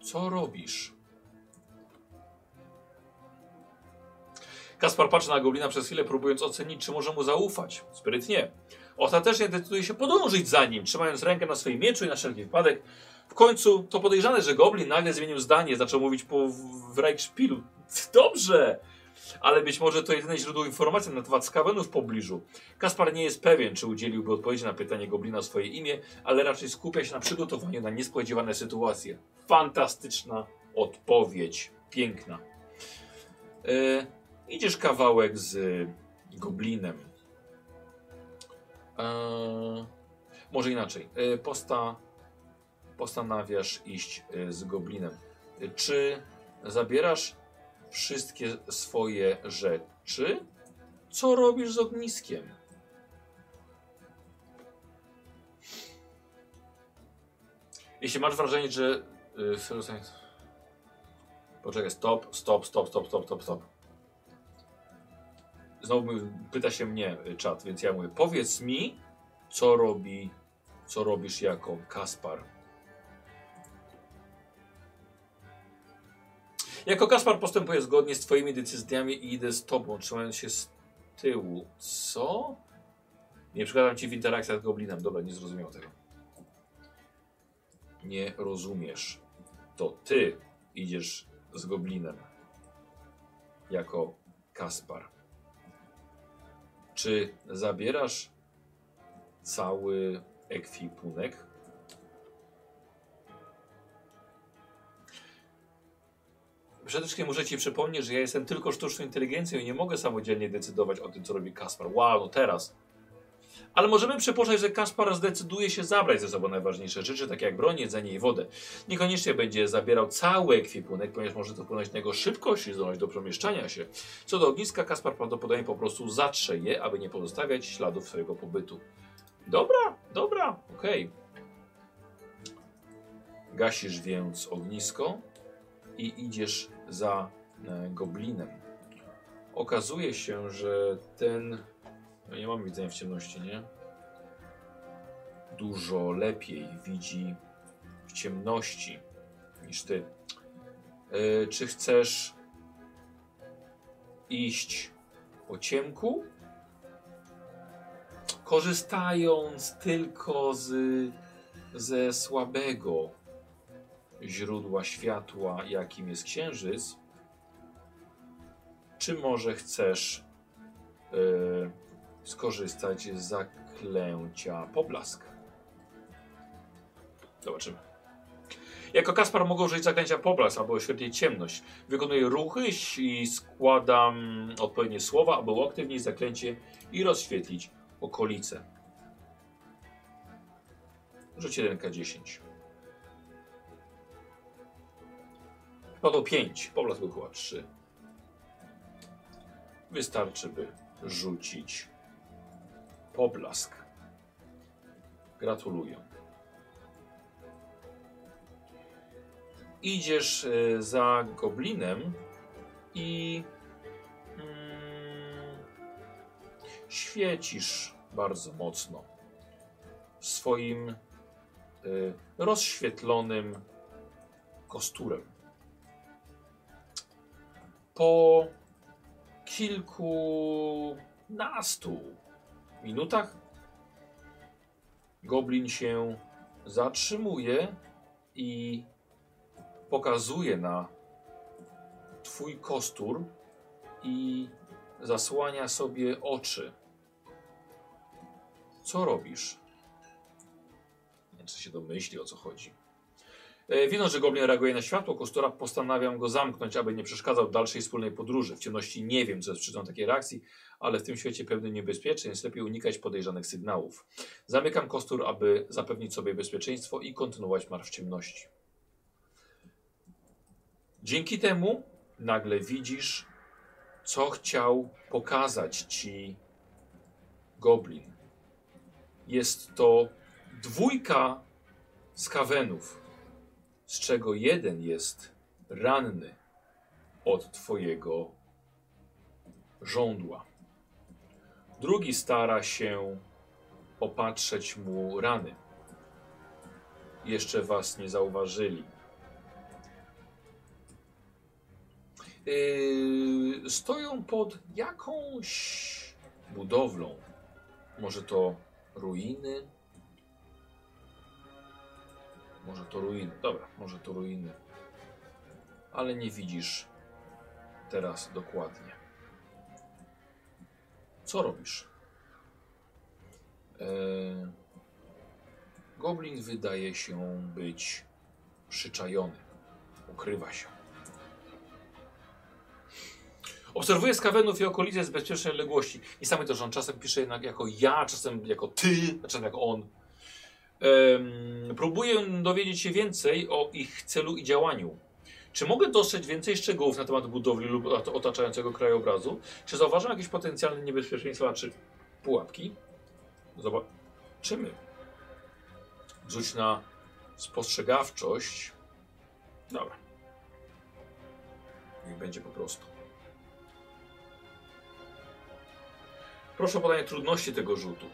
Co robisz? Kaspar patrzy na goblina przez chwilę, próbując ocenić, czy może mu zaufać. Sprytnie. Ostatecznie decyduje się podążyć za nim, trzymając rękę na swoim mieczu i na wszelki wypadek w końcu to podejrzane, że Goblin nagle zmienił zdanie, zaczął mówić po w Reichspielu. Dobrze, ale być może to jedyne źródło informacji na temat skawenów w pobliżu. Kaspar nie jest pewien, czy udzieliłby odpowiedzi na pytanie Goblina o swoje imię, ale raczej skupia się na przygotowaniu na niespodziewane sytuacje. Fantastyczna odpowiedź. Piękna. E, idziesz kawałek z Goblinem. E, może inaczej. E, posta postanawiasz iść y, z goblinem. Czy zabierasz wszystkie swoje rzeczy? Co robisz z ogniskiem? Jeśli masz wrażenie, że. Yy, Poczekaj, stop, stop, stop, stop, stop, stop, stop. Znowu pyta się mnie y, czat, więc ja mówię, powiedz mi, co robi, co robisz jako Kaspar. Jako Kaspar postępuję zgodnie z twoimi decyzjami i idę z tobą, trzymając się z tyłu. Co? Nie przeszkadzam ci w interakcjach z goblinem. Dobra, nie zrozumiał tego. Nie rozumiesz. To ty idziesz z goblinem. Jako Kaspar. Czy zabierasz cały ekwipunek? Przede wszystkim muszę ci przypomnieć, że ja jestem tylko sztuczną inteligencją i nie mogę samodzielnie decydować o tym, co robi Kaspar. Wow, no teraz. Ale możemy przypuszczać, że Kaspar zdecyduje się zabrać ze sobą najważniejsze rzeczy, takie jak broń, jedzenie i wodę. Niekoniecznie będzie zabierał cały ekwipunek, ponieważ może to wpłynąć na jego szybkość i zdolność do przemieszczania się. Co do ogniska, Kaspar prawdopodobnie po prostu zatrze je, aby nie pozostawiać śladów swojego pobytu. Dobra, dobra, okej. Gasisz więc ognisko i idziesz za e, goblinem. Okazuje się, że ten. No nie mam widzenia w ciemności, nie? Dużo lepiej widzi w ciemności niż ty. E, czy chcesz iść po ciemku? Korzystając tylko z, ze słabego źródła światła, jakim jest księżyc, czy może chcesz yy, skorzystać z zaklęcia poblask? Zobaczymy. Jako Kaspar mogę użyć zaklęcia poblask albo oświetlić ciemność. Wykonuję ruchy i składam odpowiednie słowa, aby uaktywnić zaklęcie i rozświetlić okolice. Rzuć 1K10. Padło 5, poblask był chyba 3. Wystarczy, by rzucić poblask. Gratuluję. Idziesz e, za goblinem i mm, świecisz bardzo mocno swoim y, rozświetlonym kosturem. Po kilkunastu minutach goblin się zatrzymuje i pokazuje na twój kostur i zasłania sobie oczy. Co robisz? Nie wiem, czy się domyśli o co chodzi. E, Widząc, że goblin reaguje na światło kostura, postanawiam go zamknąć, aby nie przeszkadzał dalszej wspólnej podróży. W ciemności nie wiem, co jest przyczyną takiej reakcji, ale w tym świecie pełnym niebezpieczeństw lepiej unikać podejrzanych sygnałów. Zamykam kostur, aby zapewnić sobie bezpieczeństwo i kontynuować marsz w ciemności. Dzięki temu nagle widzisz, co chciał pokazać ci goblin. Jest to dwójka skawenów z czego jeden jest ranny od twojego żądła. Drugi stara się opatrzeć mu rany. Jeszcze was nie zauważyli. Yy, stoją pod jakąś budowlą. Może to ruiny? Może to ruiny. Dobra, może to ruiny. Ale nie widzisz teraz dokładnie. Co robisz? Eee, goblin wydaje się być przyczajony. Ukrywa się. Obserwuję skawenów i okolice z bezpiecznej odległości. I sami to, że on czasem pisze jednak jako ja, czasem jako ty, czasem jako on. Próbuję dowiedzieć się więcej o ich celu i działaniu. Czy mogę dostrzec więcej szczegółów na temat budowli lub ot- otaczającego krajobrazu? Czy zauważam jakieś potencjalne niebezpieczeństwa czy pułapki? Zobaczymy. Rzuć na spostrzegawczość. Dobra. Niech będzie po prostu. Proszę o podanie trudności tego rzutu.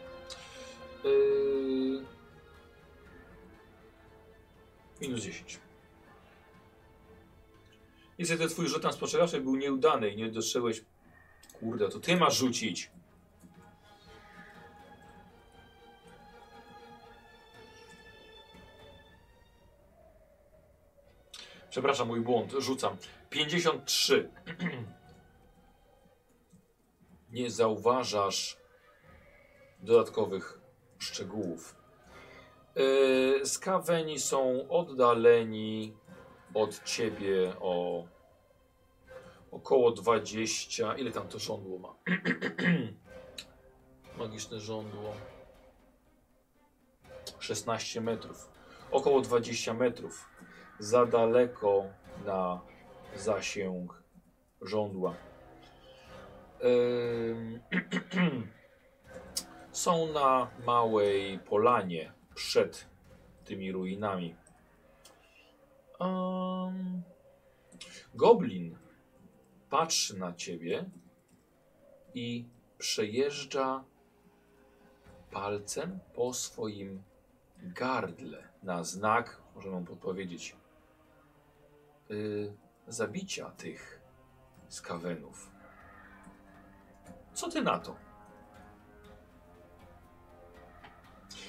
Yy... Minus 10. Niestety twój rzut na spostrzegawczość był nieudany i nie dostrzegłeś... Kurde, to ty masz rzucić. Przepraszam, mój błąd. Rzucam. 53. Nie zauważasz dodatkowych szczegółów. Yy, skaweni są oddaleni od ciebie o około 20. Ile tam to żądło ma? Magiczne żądło. 16 metrów. Około 20 metrów. Za daleko na zasięg żądła. Są na małej polanie przed tymi ruinami. Ym, Goblin patrzy na ciebie i przejeżdża palcem po swoim gardle na znak, możemy mu podpowiedzieć, y, zabicia tych skawenów. Co ty na to?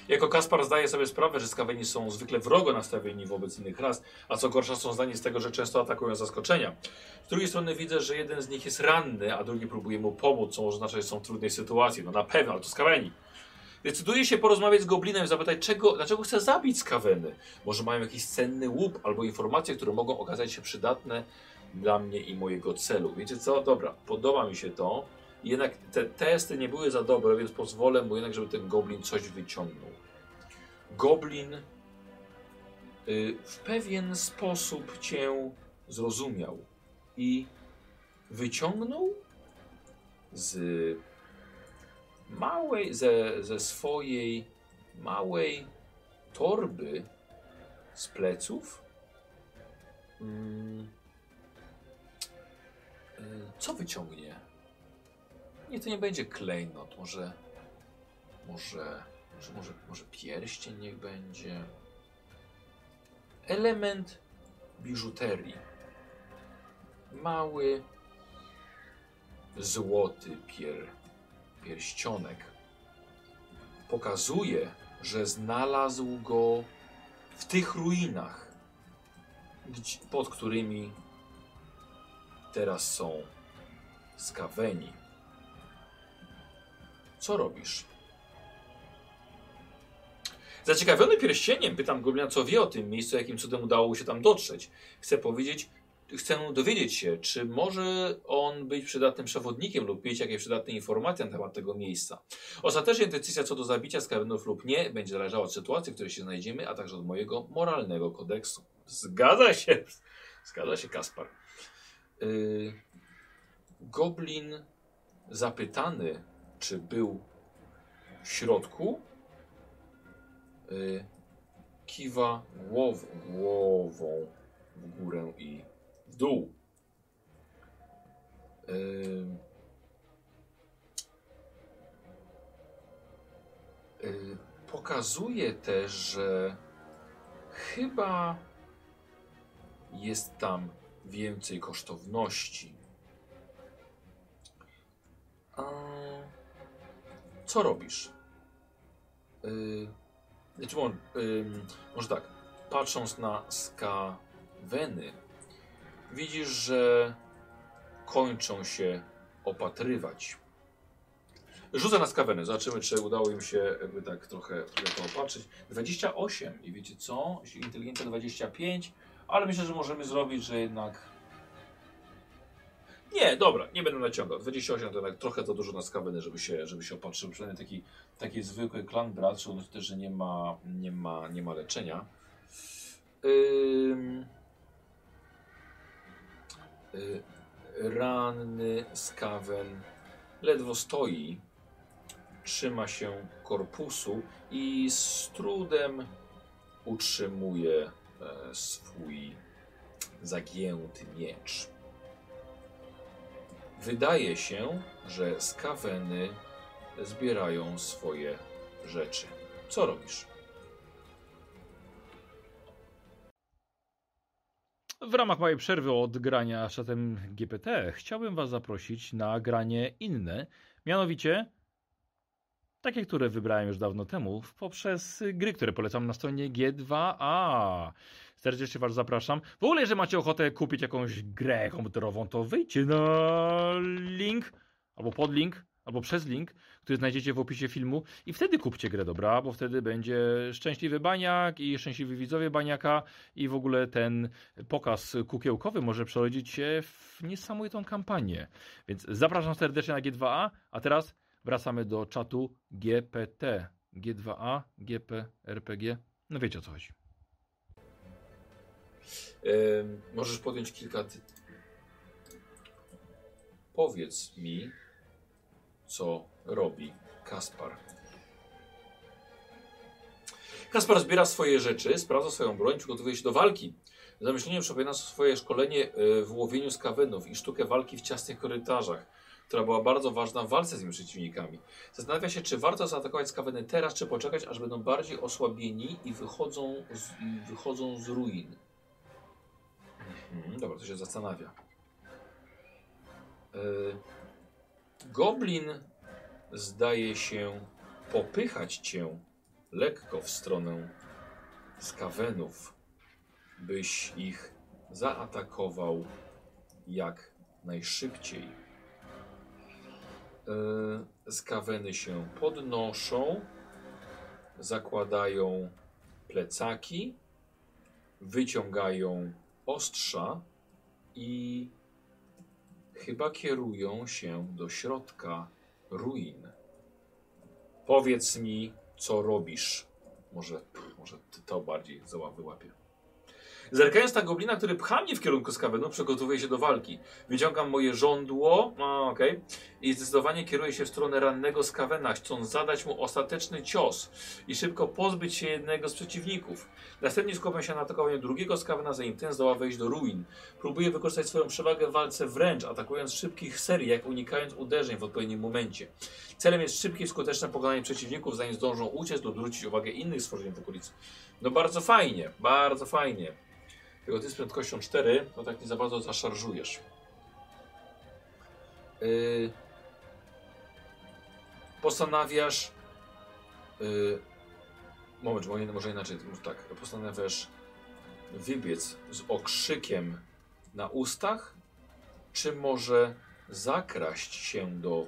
Jako Kaspar zdaje sobie sprawę, że skaweni są zwykle wrogo nastawieni wobec innych ras, a co gorsza są zdani z tego, że często atakują zaskoczenia. Z drugiej strony widzę, że jeden z nich jest ranny, a drugi próbuje mu pomóc, co może znaczyć, że są w trudnej sytuacji. No na pewno, ale to skaweni. Decyduje się porozmawiać z Goblinem i zapytać, czego, dlaczego chce zabić skaweny. Może mają jakiś cenny łup albo informacje, które mogą okazać się przydatne dla mnie i mojego celu. Wiecie co? Dobra, podoba mi się to. Jednak te testy nie były za dobre, więc pozwolę mu jednak, żeby ten goblin coś wyciągnął. Goblin y, w pewien sposób cię zrozumiał i wyciągnął z małej, ze, ze swojej małej torby z pleców. Mm, y, co wyciągnie? Nie, to nie będzie klejnot, może, może, może, może, może pierścień niech będzie. Element biżuterii. Mały, złoty pier, pierścionek. Pokazuje, że znalazł go w tych ruinach, pod którymi teraz są skaweni. Co robisz? Zaciekawiony pierścieniem pytam Goblina, co wie o tym miejscu, jakim cudem udało mu się tam dotrzeć. Chcę powiedzieć, chcę dowiedzieć się, czy może on być przydatnym przewodnikiem lub mieć jakieś przydatne informacje na temat tego miejsca. Ostatecznie decyzja co do zabicia skawenów lub nie będzie zależała od sytuacji, w której się znajdziemy, a także od mojego moralnego kodeksu. Zgadza się. Zgadza się, Kaspar. Yy, Goblin zapytany, czy był w środku, y, kiwa głow, głową w górę i w dół. Y, y, pokazuje też, że chyba jest tam więcej kosztowności. A co robisz? Yy, znaczy, mo- ym, może tak, patrząc na skaweny, widzisz, że kończą się opatrywać. Rzucę na skaweny, zobaczymy, czy udało im się jakby tak trochę, trochę to opatrzyć. 28 i wiecie co? Inteligencja 25, ale myślę, że możemy zrobić, że jednak nie, dobra, nie będę naciągał. 28 to jednak trochę za dużo na skaweny, żeby się, żeby się opatrzył. Przynajmniej taki, taki zwykły klan brat, szczególnie też, że nie ma, nie ma, nie ma leczenia. Ym... Y, ranny skawen ledwo stoi, trzyma się korpusu i z trudem utrzymuje e, swój zagięty miecz. Wydaje się, że skaweny zbierają swoje rzeczy. Co robisz? W ramach mojej przerwy od grania szatem GPT chciałbym Was zaprosić na granie inne, mianowicie takie, które wybrałem już dawno temu poprzez gry, które polecam na stronie G2A. Serdecznie Was zapraszam. W ogóle, jeżeli macie ochotę kupić jakąś grę komputerową, to wejdźcie na link albo podlink albo przez link, który znajdziecie w opisie filmu i wtedy kupcie grę, dobra? Bo wtedy będzie szczęśliwy baniak i szczęśliwi widzowie baniaka i w ogóle ten pokaz kukiełkowy może przerodzić się w niesamowitą kampanię. Więc zapraszam serdecznie na G2A, a teraz wracamy do czatu GPT. G2A, GP, RPG. No wiecie o co chodzi. Możesz podjąć kilka. Ty... Powiedz mi, co robi Kaspar. Kaspar zbiera swoje rzeczy, sprawdza swoją broń, przygotowuje się do walki. Zamyślenie przypomina swoje szkolenie e, w łowieniu skawenów i sztukę walki w ciasnych korytarzach, która była bardzo ważna w walce z tymi przeciwnikami. Zastanawia się, czy warto zaatakować skaweny teraz, czy poczekać, aż będą bardziej osłabieni i wychodzą z, wychodzą z ruin. Mhm, dobra, to się zastanawia. E, Goblin zdaje się popychać cię lekko w stronę skawenów, byś ich zaatakował jak najszybciej. E, Skaweny się podnoszą, zakładają plecaki, wyciągają ostrza i chyba kierują się do środka ruin. Powiedz mi, co robisz. Może, może ty to bardziej wyłapie. Zerkając na goblina, który pcha mnie w kierunku skawenu, przygotowuję się do walki. Wyciągam moje żądło, a, okej, i zdecydowanie kieruję się w stronę rannego skawena, chcąc zadać mu ostateczny cios i szybko pozbyć się jednego z przeciwników. Następnie skupiam się na atakowaniu drugiego skawena, zanim ten zdoła wejść do ruin. Próbuję wykorzystać swoją przewagę w walce wręcz, atakując szybkich seriach, unikając uderzeń w odpowiednim momencie. Celem jest szybkie i skuteczne pokonanie przeciwników, zanim zdążą uciec lub zwrócić uwagę innych stworzeń w okolicy. No bardzo fajnie, bardzo fajnie. Tylko ty z prędkością 4, to tak nie za bardzo zaszarżujesz. Yy, postanawiasz. Yy, moment, może, inaczej. Tak, postanawiasz wybiec z okrzykiem na ustach, czy może zakraść się do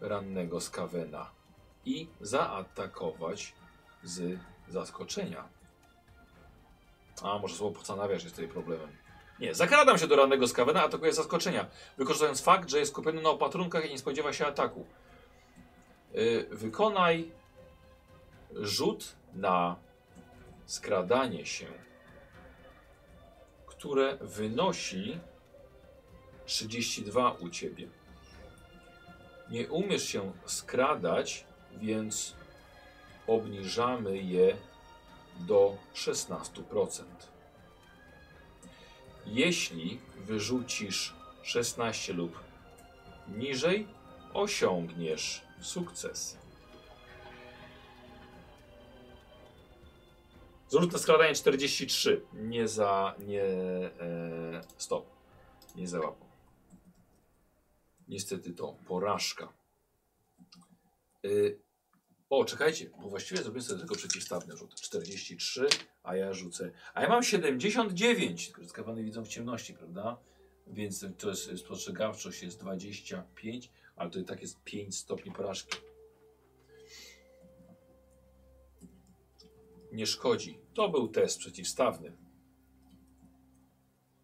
rannego skawena i zaatakować z zaskoczenia. A, może słowo postanawiasz jest tutaj problemem. Nie, zakradam się do rannego skawena, atakuję z zaskoczenia, wykorzystując fakt, że jest skupiony na opatrunkach i nie spodziewa się ataku. Yy, wykonaj rzut na skradanie się, które wynosi 32 u ciebie. Nie umiesz się skradać, więc obniżamy je do 16%. Jeśli wyrzucisz 16 lub niżej, osiągniesz sukces. Zrzut na skradanie 43. Nie za. Nie. E, stop. Nie załapał. Niestety to porażka. Y, o, czekajcie, bo właściwie zrobię sobie tylko przeciwstawny rzut. 43, a ja rzucę. A ja mam 79. Tylko skawany widzą w ciemności, prawda? Więc to jest spostrzegawczość jest 25, ale to i tak jest 5 stopni porażki. Nie szkodzi. To był test przeciwstawny.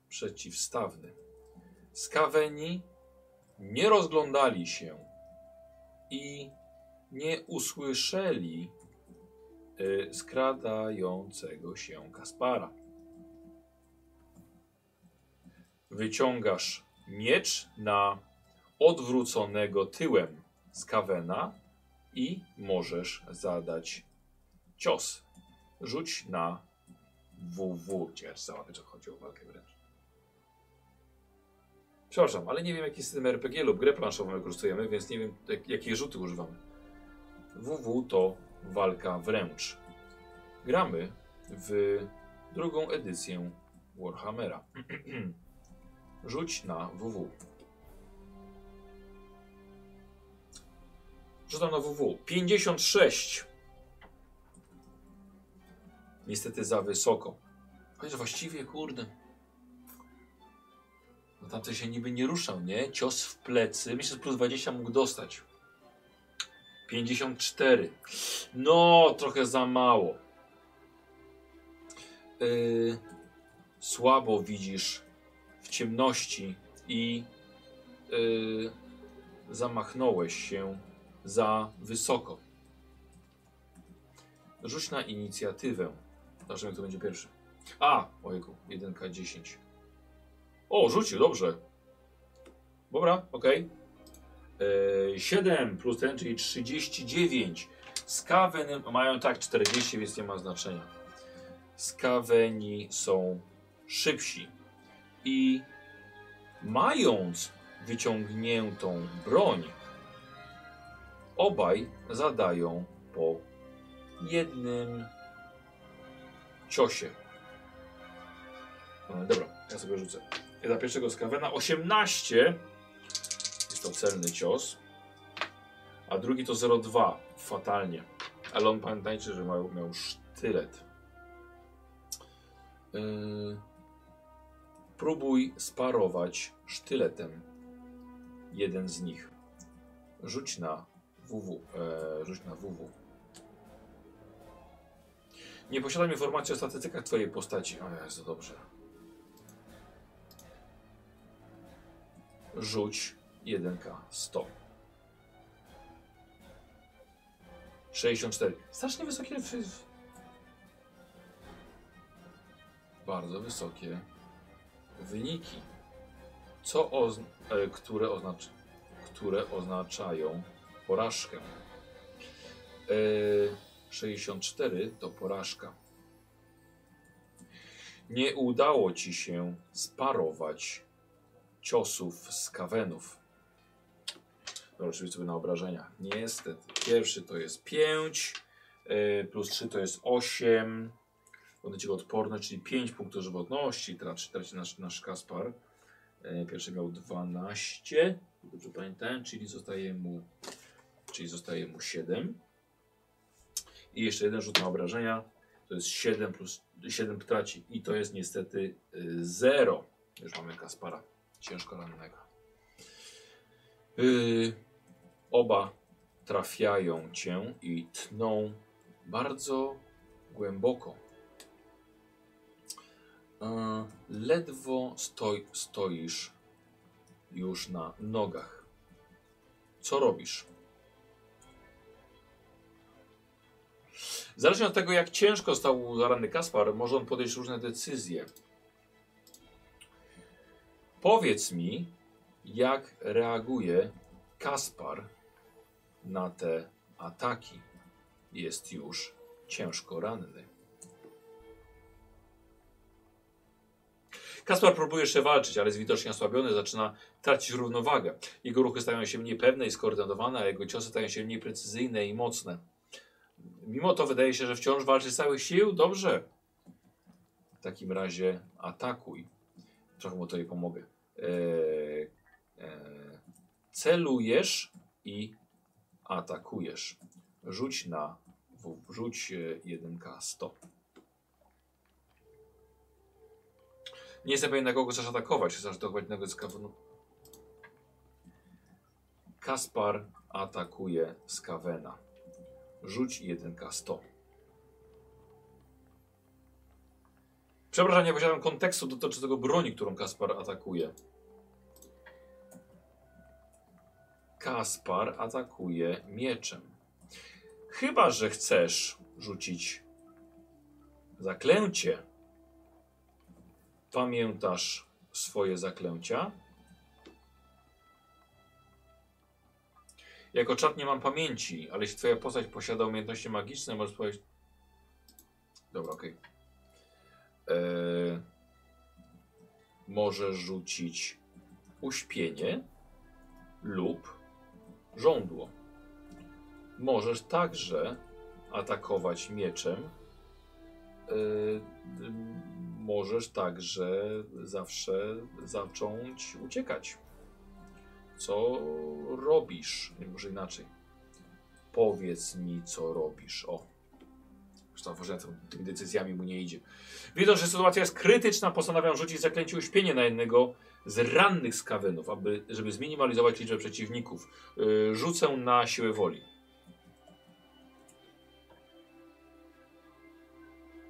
Przeciwstawny. Skaweni nie rozglądali się i nie usłyszeli y, skradającego się Kaspara. Wyciągasz miecz na odwróconego tyłem skawena i możesz zadać cios. Rzuć na WW. Załapie, czy chodzi o walkę wręcz. Przepraszam, ale nie wiem jaki system RPG lub grę planszową wykorzystujemy, więc nie wiem jak, jakie rzuty używamy. WW to walka wręcz. Gramy w drugą edycję Warhammera. Rzuć na WW. Rzucam na WW. 56. Niestety za wysoko. Chociaż właściwie, kurde. No tamten się niby nie ruszał, nie? Cios w plecy. Myślę, że plus 20 mógł dostać. 54. No, trochę za mało. Yy, słabo widzisz w ciemności i yy, zamachnąłeś się za wysoko. Rzuć na inicjatywę. Zobaczymy, kto będzie pierwszy. A, ojku, 1K10. O, rzucił, dobrze. Dobra, okej. Okay. 7 plus ten, czyli 39. Skawen mają tak 40, więc nie ma znaczenia. Skaweni są szybsi. I mając wyciągniętą broń, obaj zadają po jednym ciosie. Dobra, ja sobie rzucę. Dla pierwszego skawena 18. To celny cios. A drugi to 0,2. Fatalnie. Ale on pamiętajcie, że miał, miał sztylet. Yy, próbuj sparować sztyletem jeden z nich. Rzuć na WW. E, rzuć na WW. Nie posiadam informacji o statystykach twojej postaci. O Jezu, dobrze. Rzuć 1K 100. 64. Strasznie wysokie. Bardzo wysokie wyniki. Co e, które, oznacz które oznaczają porażkę. E, 64 to porażka. Nie udało ci się sparować ciosów z kawenów. No, oczywiście sobie na obrażenia. Niestety. Pierwszy to jest 5, yy, plus 3 to jest 8. Będziecie odporne, czyli 5 punktów żywotności traci, traci nasz, nasz Kaspar. Yy, pierwszy miał 12, dobrze pamiętałem, czyli zostaje mu, czyli zostaje mu 7. I jeszcze jeden rzut na obrażenia. To jest 7 plus 7 traci. I to jest niestety 0. Już mamy Kaspara ciężko rannego. Yy, oba trafiają cię i tną bardzo głęboko. Yy, ledwo stoi, stoisz już na nogach. Co robisz? Zależnie od tego, jak ciężko stał zarany Kaspar, może on podejść różne decyzje. Powiedz mi, jak reaguje Kaspar na te ataki. Jest już ciężko ranny. Kaspar próbuje jeszcze walczyć, ale jest widocznie osłabiony, zaczyna tracić równowagę. Jego ruchy stają się mniej pewne i skoordynowane, a jego ciosy stają się mniej precyzyjne i mocne. Mimo to wydaje się, że wciąż walczy z całych sił. Dobrze. W takim razie atakuj. Trochę mu tutaj pomogę. Eee, eee, celujesz i atakujesz. Rzuć na rzuć 1K 100. Nie jestem pewien, na kogo chcesz atakować. Chcesz atakować jednego z kawenu. Kaspar atakuje Skawena. Rzuć 1K 100. Przepraszam, nie posiadam kontekstu dotyczącego broni, którą Kaspar atakuje. Kaspar atakuje mieczem. Chyba, że chcesz rzucić zaklęcie. Pamiętasz swoje zaklęcia? Jako czat nie mam pamięci, ale jeśli twoja postać posiada umiejętności magiczne, możesz powiedzieć... Dobra, okej. Okay. Eee, możesz rzucić uśpienie lub żądło. Możesz także atakować mieczem. Yy, możesz także zawsze zacząć uciekać. Co robisz? Może inaczej. Powiedz mi, co robisz. O. Zauważyłem, tymi decyzjami mu nie idzie. Widząc, że sytuacja jest krytyczna, postanawiam rzucić zaklęcie uśpienie na jednego z rannych skawenów, aby, żeby zminimalizować liczbę przeciwników. Y, rzucę na siłę woli.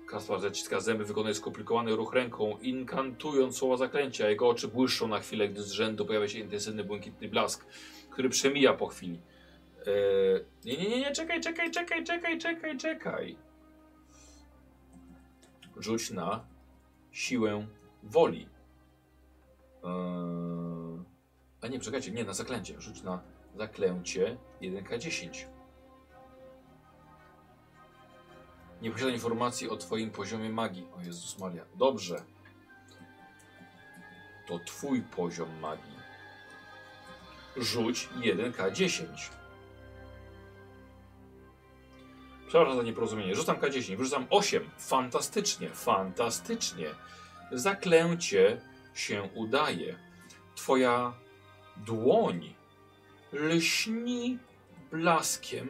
Kaspar zaciska zęby, wykonuje skomplikowany ruch ręką, inkantując słowa zaklęcia. Jego oczy błyszczą na chwilę, gdy z rzędu pojawia się intensywny, błękitny blask, który przemija po chwili. E, nie, nie, nie, nie, czekaj, czekaj, czekaj, czekaj, czekaj, czekaj. Rzuć na siłę woli. Eee, a nie, czekajcie, nie, na zaklęcie. Rzuć na zaklęcie 1K10. Nie posiada informacji o twoim poziomie magii. O Jezus Maria. Dobrze. To twój poziom magii. Rzuć 1K10. Przepraszam za nieporozumienie. Rzucam K10. Wyrzucam 8. Fantastycznie, fantastycznie. Zaklęcie się udaje. Twoja dłoń lśni blaskiem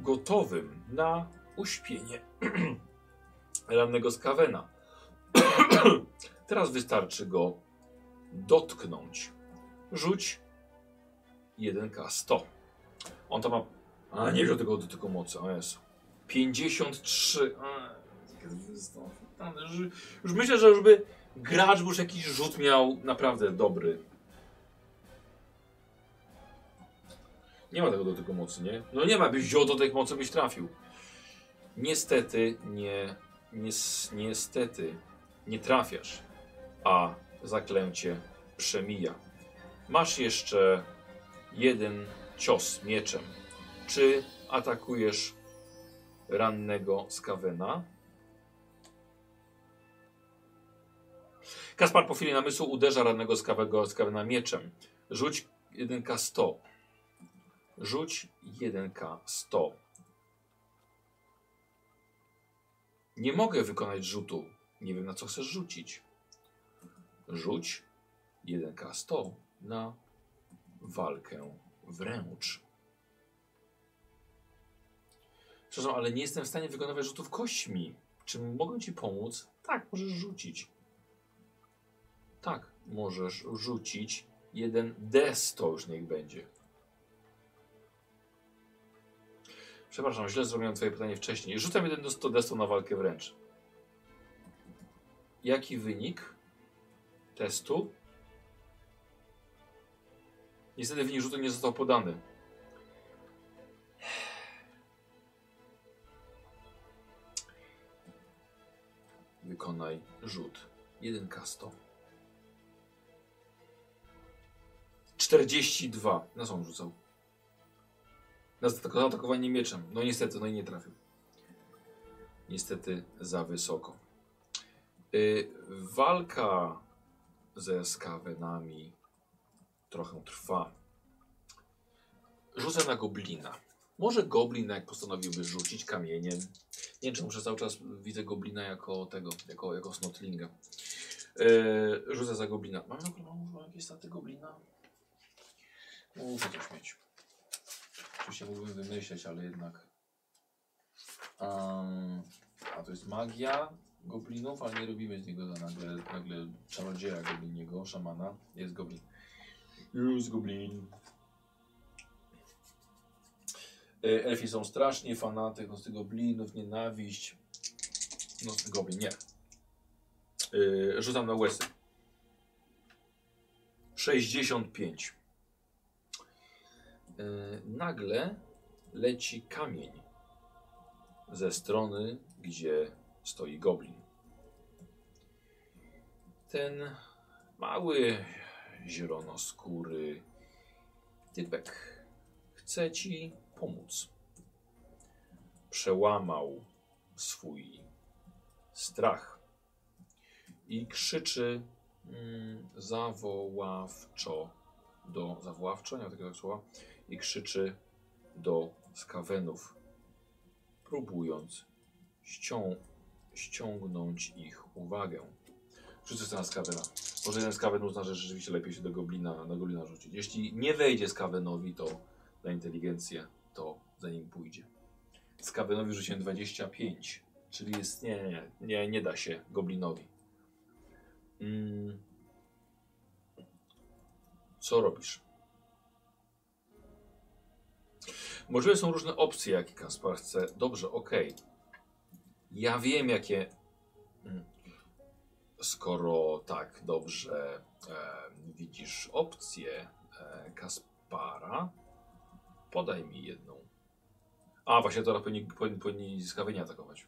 gotowym na uśpienie rannego skawena. Teraz wystarczy go dotknąć. Rzuć 1K100. On tam ma... A, nie wziął tego dotyku mocy. O Jezu. 53. A, już myślę, że już by gracz już jakiś rzut miał naprawdę dobry. Nie ma tego dotyku mocy, nie? No nie ma, byś wziął dotyk mocy, byś trafił. Niestety nie, nie, niestety nie trafiasz, a zaklęcie przemija. Masz jeszcze jeden cios mieczem. Czy atakujesz rannego skawena? Kaspar po chwili namysłu uderza rannego skawego skawena mieczem. Rzuć 1K100. Rzuć 1K100. Nie mogę wykonać rzutu. Nie wiem na co chcesz rzucić. Rzuć 1K100 na walkę wręcz. Przepraszam, ale nie jestem w stanie wykonywać rzutów kośćmi. Czy mogę ci pomóc? Tak, możesz rzucić. Tak, możesz rzucić jeden D100 już niech będzie. Przepraszam, źle zrobiłem twoje pytanie wcześniej. Rzucam jeden do 100 D100 na walkę wręcz. Jaki wynik testu? Niestety wynik rzutu nie został podany. Wykonaj rzut. 1K100. 42. Na on rzucał? Na zaatakowanie mieczem. No niestety, no i nie trafił. Niestety za wysoko. Yy, walka ze skawenami trochę trwa. Rzucę na goblina. Może goblin, jak postanowiłby rzucić kamieniem. Nie wiem, czy muszę cały czas widzę goblina jako tego, jako, jako snotlinga. Yy, rzucę za goblina. Mam, mam, mam jakieś staty goblina? Muszę coś mieć. Oczywiście mógłbym wymyśleć, ale jednak. Um, a to jest magia goblinów, ale nie robimy z niego nagle, nagle czarodzieja gobliniego, szamana. Jest goblin. Jest goblin. E, elfi są strasznie fanaty z goblinów, nienawiść. Nocny goblin, nie. Yy, rzucam na łesy. 65. Yy, nagle leci kamień ze strony, gdzie stoi goblin. Ten mały, zielonoskóry typek chce ci pomóc. Przełamał swój strach i krzyczy mm, zawoławczo do zawoławczo, nie ma takiego słowa, i krzyczy do skawenów, próbując ścią ściągnąć ich uwagę. Wszyscy na skawena. Może jeden skawen uzna, że rzeczywiście lepiej się do goblina, na goblina rzucić. Jeśli nie wejdzie skawenowi, to na inteligencję, to za nim pójdzie. Skawenowi rzuciłem 25, czyli jest, nie, nie, nie, nie da się goblinowi. Mm. Co robisz? Możliwe są różne opcje, jakie Kaspar chce. Dobrze, ok. Ja wiem, jakie. Mm. Skoro tak dobrze e, widzisz opcję e, Kaspara, podaj mi jedną. A, właśnie teraz powinni, powinni, powinni skawienie atakować.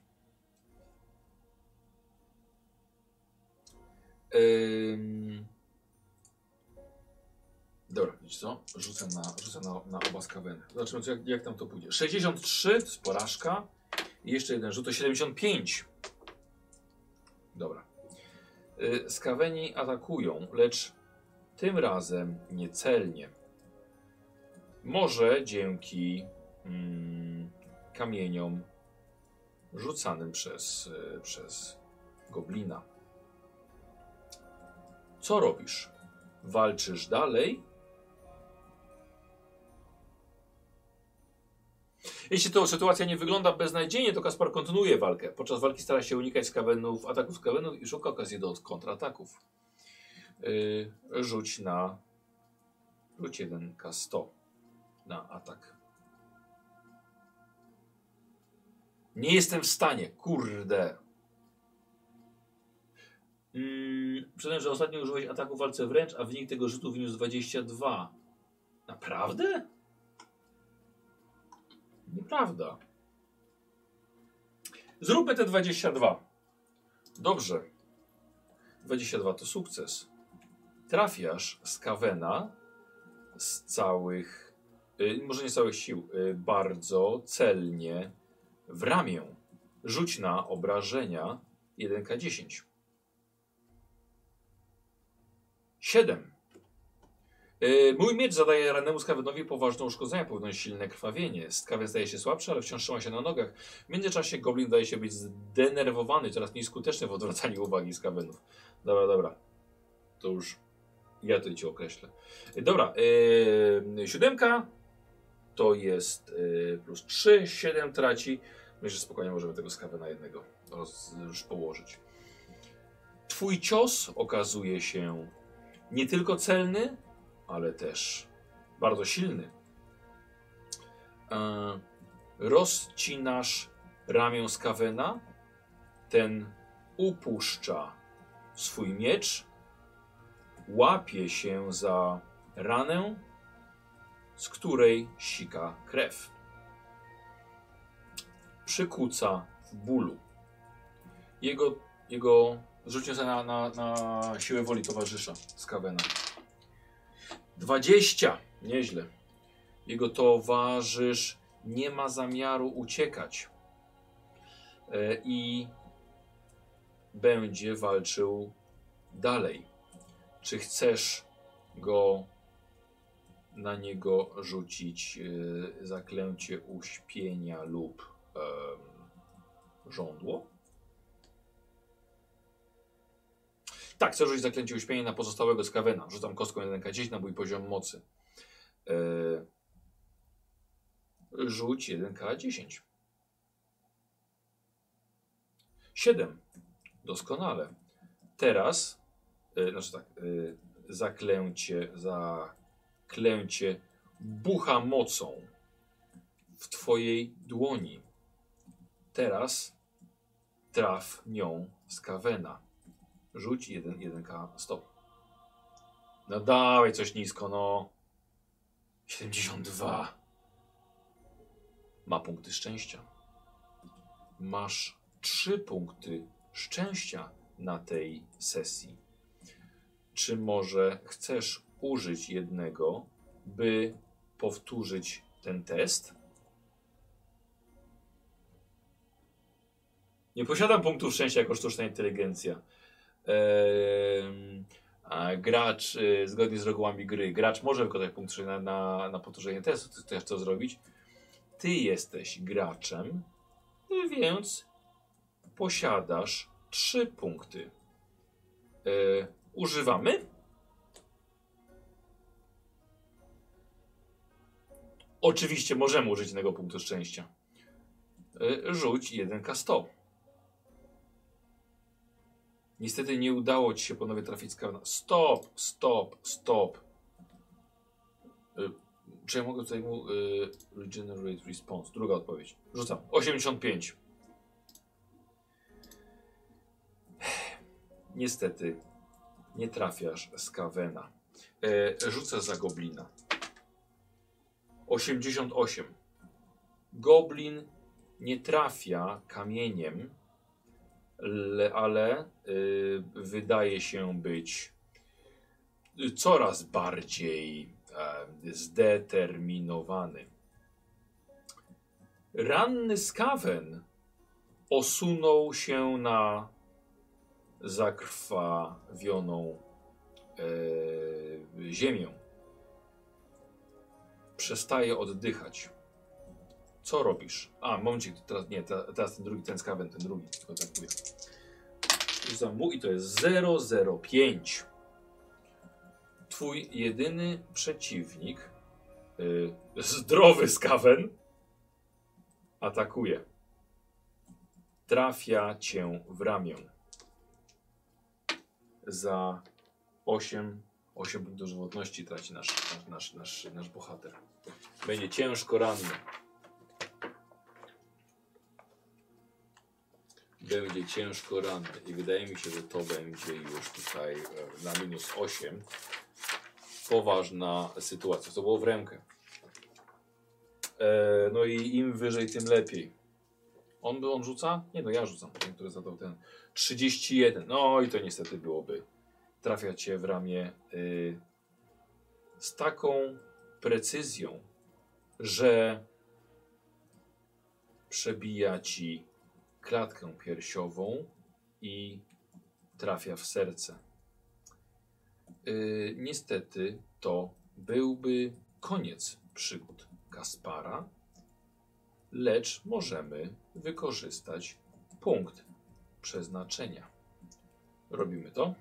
Widzisz co? Rzucę na, rzucę na, na oba skaweny. Zobaczymy, jak, jak tam to pójdzie. 63 to jest porażka. I jeszcze jeden rzut to 75. Dobra. Y, skaweni atakują, lecz tym razem niecelnie. Może dzięki mm, kamieniom rzucanym przez, y, przez goblina. Co robisz? Walczysz dalej? Jeśli to sytuacja nie wygląda beznadziejnie, to Kaspar kontynuuje walkę. Podczas walki stara się unikać skawenów, ataków skawenów i szuka okazji do kontrataków. Yy, rzuć na. Rzuć 1K100 na atak. Nie jestem w stanie, kurde. Mm, przyznam, że ostatnio użyłeś ataku w walce wręcz, a wynik tego rzutu wyniósł 22. Naprawdę? Nieprawda. Zróbmy te 22. Dobrze. 22 to sukces. Trafiasz z Kawena z całych, y, może nie z całych sił, y, bardzo celnie w ramię. Rzuć na obrażenia 1K10. 7. Yy, mój miecz zadaje rannemu skawenowi poważne uszkodzenia, powoduje silne krwawienie. Skawen staje się słabszy, ale wciąż trzyma się na nogach. W międzyczasie goblin daje się być zdenerwowany, coraz mniej skuteczny w odwracaniu uwagi skawenów. Dobra, dobra. To już ja to ci określę. Yy, dobra, yy, siódemka to jest yy, plus 3, 7 traci. Myślę, że spokojnie możemy tego skawena jednego już położyć. Twój cios okazuje się nie tylko celny, ale też bardzo silny. E, rozcinasz ramię Skawena, ten upuszcza swój miecz, łapie się za ranę, z której sika krew. Przykuca w bólu. Jego, jego rzucił na, na, na siłę woli towarzysza Skawena. 20. Nieźle. Jego towarzysz nie ma zamiaru uciekać. E, I będzie walczył dalej. Czy chcesz go na niego rzucić e, zaklęcie uśpienia lub em, żądło? Tak, chcę rzucić zaklęcie uśpienia na pozostałego skawena. Rzucam kostką 1K10 na mój poziom mocy. E, rzuć 1K10. 7. Doskonale. Teraz, e, znaczy tak, e, zaklęcie, zaklęcie bucha mocą w twojej dłoni. Teraz traf nią skawena. Rzuć 1, 1K, stop. No dawaj coś nisko, no. 72. Ma punkty szczęścia. Masz 3 punkty szczęścia na tej sesji. Czy może chcesz użyć jednego, by powtórzyć ten test? Nie posiadam punktów szczęścia jako sztuczna inteligencja. Gracz, y, zgodnie z regułami gry, gracz może wykonać punkt na, na, na powtórzenie testu. Ty chcesz co zrobić? Ty jesteś graczem, więc posiadasz trzy punkty. E, używamy? Oczywiście możemy użyć jednego punktu szczęścia. E, rzuć 1K100. Niestety nie udało ci się ponownie trafić z karna. Stop, stop, stop. Y, czy ja mogę tutaj mu y, regenerate response? Druga odpowiedź. Rzucam. 85. Niestety nie trafiasz z Kawena. E, rzucę za goblina. 88. Goblin nie trafia kamieniem, ale y, wydaje się być coraz bardziej e, zdeterminowany. Ranny skawen osunął się na zakrwawioną e, ziemię. Przestaje oddychać. Co robisz? A, momencik, teraz nie, te- teraz ten drugi, ten skawen, ten drugi atakuje. Rzucam mu i to jest 005. Twój jedyny przeciwnik, y, zdrowy skawen, atakuje. Trafia cię w ramię. Za 8, 8 punktów żywotności traci nasz, nasz, nasz, nasz, nasz bohater. Będzie ciężko ranny. Będzie ciężko ranny i wydaje mi się, że to będzie już tutaj e, na minus 8. Poważna sytuacja. To było w rękę. E, no i im wyżej, tym lepiej. On, on rzuca? Nie, no ja rzucam. Ten, który zadał ten. 31. No i to niestety byłoby. Trafia cię w ramię y, z taką precyzją, że przebija ci klatkę piersiową i trafia w serce. Y, niestety to byłby koniec przygód Kaspara, lecz możemy wykorzystać punkt przeznaczenia. Robimy to.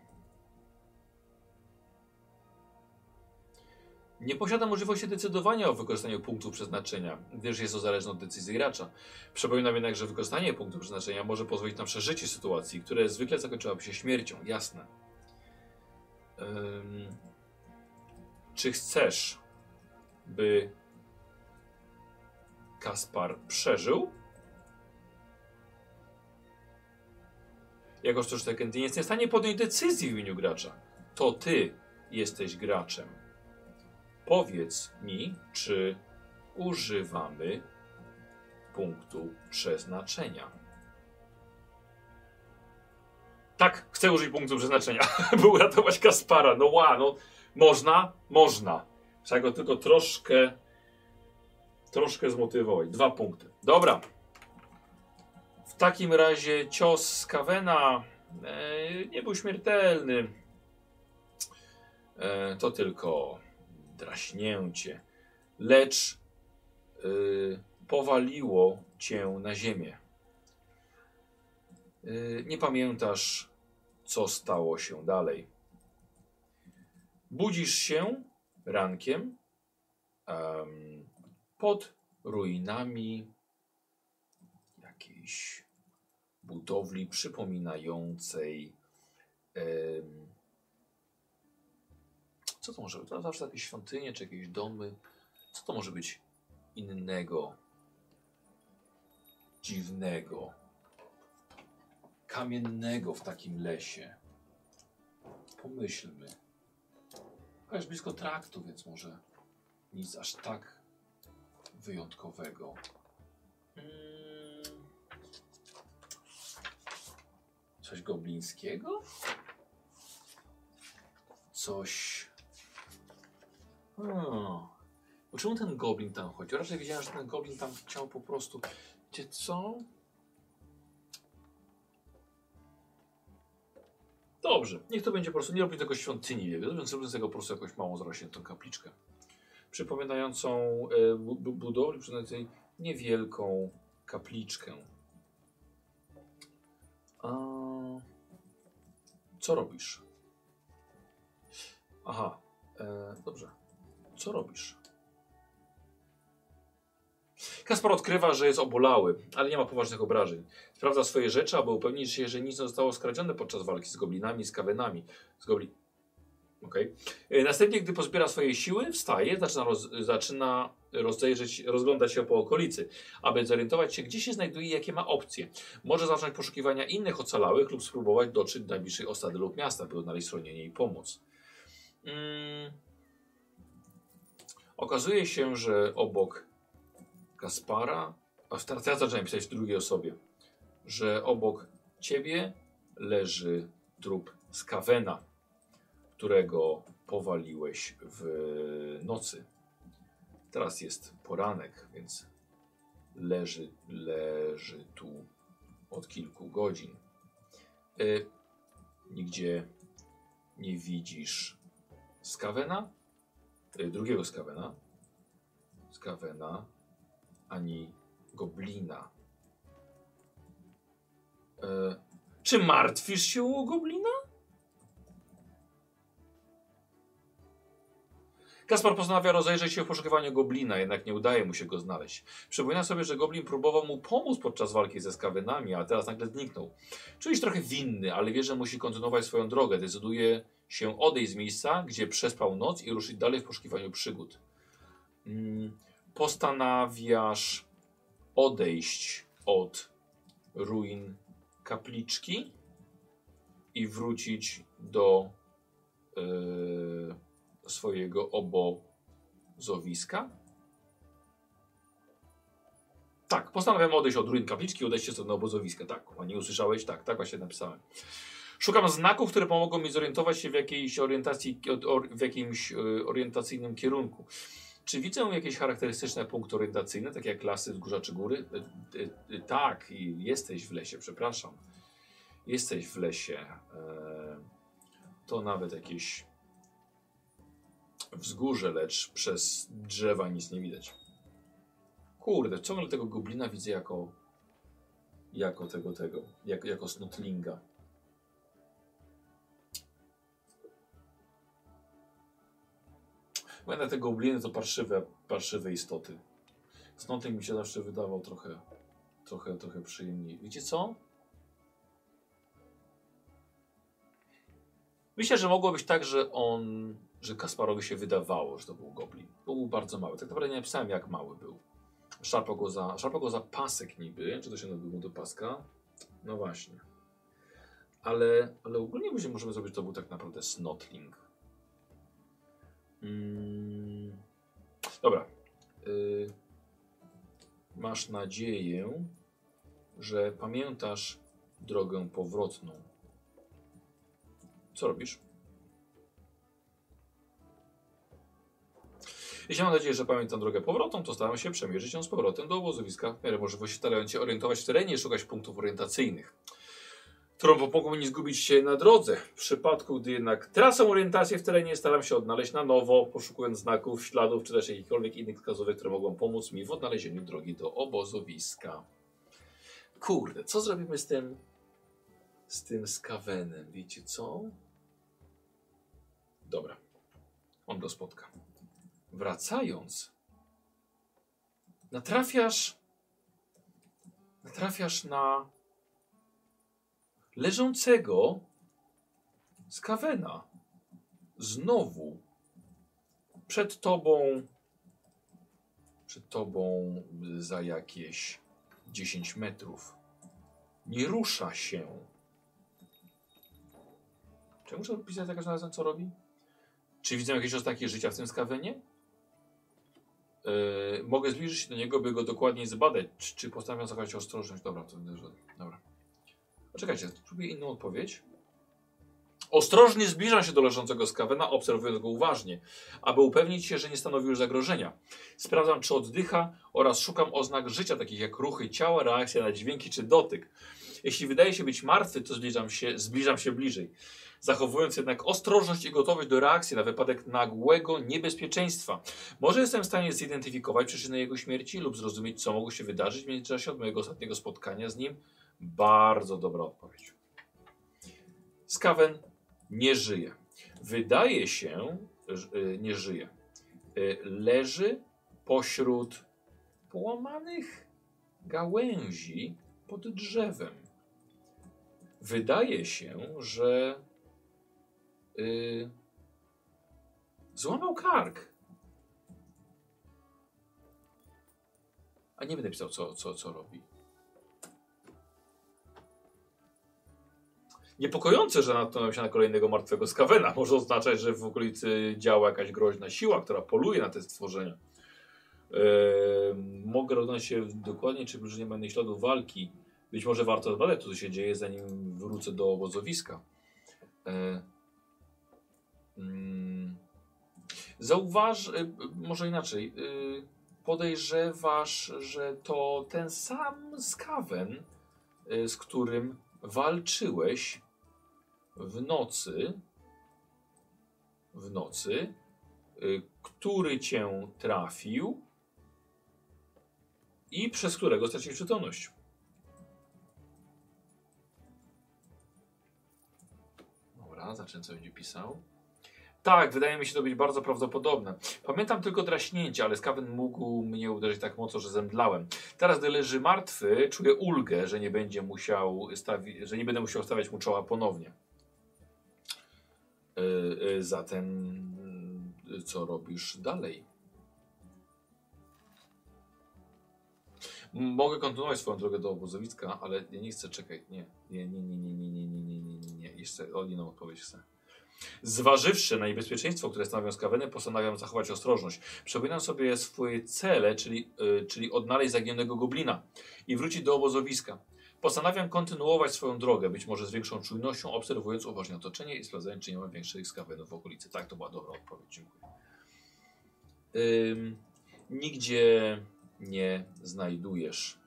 Nie posiada możliwości decydowania o wykorzystaniu punktu przeznaczenia, gdyż jest to zależne od decyzji gracza. Przypominam jednak, że wykorzystanie punktu przeznaczenia może pozwolić na przeżycie sytuacji, które zwykle zakończyłaby się śmiercią. Jasne. Ym, czy chcesz, by Kaspar przeżył? Jako że Tekken nie jest w stanie podjąć decyzji w imieniu gracza. To ty jesteś graczem. Powiedz mi, czy używamy punktu przeznaczenia. Tak, chcę użyć punktu przeznaczenia, by uratować Kaspara. No ła, no można, można. Trzeba go tylko troszkę, troszkę zmotywować. Dwa punkty. Dobra. W takim razie cios z Kawena e, nie był śmiertelny. E, to tylko draśnięcie. Lecz y, powaliło cię na ziemię. Y, nie pamiętasz, co stało się dalej. Budzisz się rankiem em, pod ruinami jakiejś budowli przypominającej. Co to może być? To zawsze jakieś świątynie czy jakieś domy. Co to może być innego, dziwnego, kamiennego w takim lesie? Pomyślmy. Jest blisko traktu, więc może nic aż tak wyjątkowego. Coś goblińskiego? Coś. Hmm. Czemu ten goblin tam chodzi? Raczej wiedziałem, że ten goblin tam chciał po prostu. Wiecie co? Dobrze, niech to będzie po prostu. Nie robię tego świątyni, więc zrobię z tego po prostu jakąś małą zarośniętą kapliczkę. Przypominającą e, bu bu budowlę, przypominającej niewielką kapliczkę. A... Co robisz? Aha, e, dobrze. Co robisz? Kaspar odkrywa, że jest obolały, ale nie ma poważnych obrażeń. Sprawdza swoje rzeczy, aby upewnić się, że nic nie zostało skradzione podczas walki z goblinami, z kawenami. Z gobli... E, Następnie, gdy pozbiera swoje siły, wstaje, zaczyna, roz... zaczyna rozejrzeć, rozglądać się po okolicy, aby zorientować się, gdzie się znajduje i jakie ma opcje. Może zacząć poszukiwania innych ocalałych lub spróbować dotrzeć do najbliższej osady lub miasta, by odnaleźć schronienie i pomoc. Mm. Okazuje się, że obok Kaspara, a teraz ja zacząłem pisać w drugiej osobie, że obok ciebie leży trup Skawena, którego powaliłeś w nocy. Teraz jest poranek, więc leży, leży tu od kilku godzin. Y, nigdzie nie widzisz Skawena, drugiego Skawena, Skawena, ani Goblina. Y, czy martwisz się o Goblina? Kaspar postanawia rozejrzeć się w poszukiwaniu goblina, jednak nie udaje mu się go znaleźć. Przypomina sobie, że goblin próbował mu pomóc podczas walki ze skawynami, a teraz nagle zniknął. Czuje się trochę winny, ale wie, że musi kontynuować swoją drogę. Decyduje się odejść z miejsca, gdzie przespał noc i ruszyć dalej w poszukiwaniu przygód. Mm, postanawiasz odejść od ruin kapliczki i wrócić do yy, swojego obozowiska? Tak, postanawiam odejść od ruin kapliczki i odejść się do obozowiska. Tak, a nie usłyszałeś? Tak, tak właśnie napisałem. Szukam znaków, które pomogą mi zorientować się w jakiejś orientacji, w jakimś y, orientacyjnym kierunku. Czy widzę jakieś charakterystyczne punkty orientacyjne, takie jak lasy, wzgórza czy góry? Y, y, tak, jesteś w lesie, przepraszam. Jesteś w lesie. E, to nawet jakieś wzgórze, lecz przez drzewa nic nie widać. Kurde, ciągle tego goblina widzę jako jako tego, tego, jak, jako snotlinga. Będę te gobliny to parszywe, parszywe istoty. Snotling mi się zawsze wydawał trochę, trochę, trochę przyjemniej. Wiecie co? Myślę, że mogło być tak, że on że Kasparowi się wydawało, że to był goblin. Bo był bardzo mały. Tak naprawdę nie napisałem, jak mały był. Szarpał go za, szarpał go za pasek niby. Czy to się nazywa do paska? No właśnie. Ale, ale ogólnie możemy zrobić, to był tak naprawdę snotling. Mm. Dobra. Y masz nadzieję, że pamiętasz drogę powrotną. Co robisz? Jeśli mam nadzieję, że pamiętam drogę powrotną, to staram się przemierzyć ją z powrotem do obozowiska. W miarę możliwości starając się orientować w terenie i szukać punktów orientacyjnych, które pomogą mi zgubić się na drodze. W przypadku, gdy jednak tracę orientację w terenie, staram się odnaleźć na nowo, poszukując znaków, śladów, czy też jakichkolwiek innych wskazówek, które mogą pomóc mi w odnalezieniu drogi do obozowiska. Kurde, co zrobimy z tym z tym skawenem? Wiecie co? Dobra. On go spotka wracając, natrafiasz, natrafiasz na leżącego z kawena. Znowu przed tobą, przed tobą za jakieś 10 metrów. Nie rusza się. Czy muszę pisać za każdym razem, co robi? Czy widzę jakieś oznaki życia w tym skawenie? Yy, mogę zbliżyć się do niego, by go dokładniej zbadać. Czy, czy postanowiam zachować ostrożność? Dobra, to dobra. Poczekajcie, spróbuję inną odpowiedź. Ostrożnie zbliżam się do leżącego skawena, obserwując go uważnie, aby upewnić się, że nie stanowi już zagrożenia. Sprawdzam, czy oddycha oraz szukam oznak życia, takich jak ruchy ciała, reakcja na dźwięki czy dotyk. Jeśli wydaje się być martwy, to zbliżam się, zbliżam się bliżej zachowując jednak ostrożność i gotowość do reakcji na wypadek nagłego niebezpieczeństwa. Może jestem w stanie zidentyfikować przyczynę jego śmierci lub zrozumieć, co mogło się wydarzyć w międzyczasie od mojego ostatniego spotkania z nim? Bardzo dobra odpowiedź. Skaven nie żyje. Wydaje się, że y, nie żyje. Y, leży pośród połamanych gałęzi pod drzewem. Wydaje się, że Yy, złamał kark. A nie będę pisał, co, co, co robi. Niepokojące, że natknąłem się na kolejnego martwego skawena. Może oznaczać, że w okolicy działa jakaś groźna siła, która poluje na te stworzenia. Eee, mogę rozglądać się dokładnie, czy już nie innych śladów walki. Być może warto zbadać, co się dzieje, zanim wrócę do obozowiska. Eee, mm, zauważ, e, może inaczej, e, podejrzewasz, że to ten sam skawen, e, z którym walczyłeś w nocy, w nocy, y, który cię trafił i przez którego straciłeś przytomność. Dobra, zacznę co będzie pisał. Tak, wydaje mi się to być bardzo prawdopodobne. Pamiętam tylko draśnięcie, ale skawen mógł mnie uderzyć tak mocno, że zemdlałem. Teraz, gdy leży martwy, czuję ulgę, że nie będzie musiał stawi- że nie będę musiał stawiać mu czoła ponownie. Yy, yy, zatem, yy, co robisz dalej? Mogę kontynuować swoją drogę do obozowiska, ale nie chcę czekać. Nie, nie, nie, nie, nie, nie, nie, nie, nie, nie, nie, nie. Jeszcze o inną odpowiedź chcę. Zważywszy na niebezpieczeństwo, które stanowią skaweny, postanawiam zachować ostrożność. Przypominam sobie swoje cele, czyli, yy, czyli odnaleźć zaginionego goblina i wrócić do obozowiska. Postanawiam kontynuować swoją drogę, być może z większą czujnością, obserwując uważnie otoczenie i sprawdzając, czy nie ma większych skawenów w okolicy. Tak, to była dobra odpowiedź. Dziękuję. Ym, nigdzie nie znajdujesz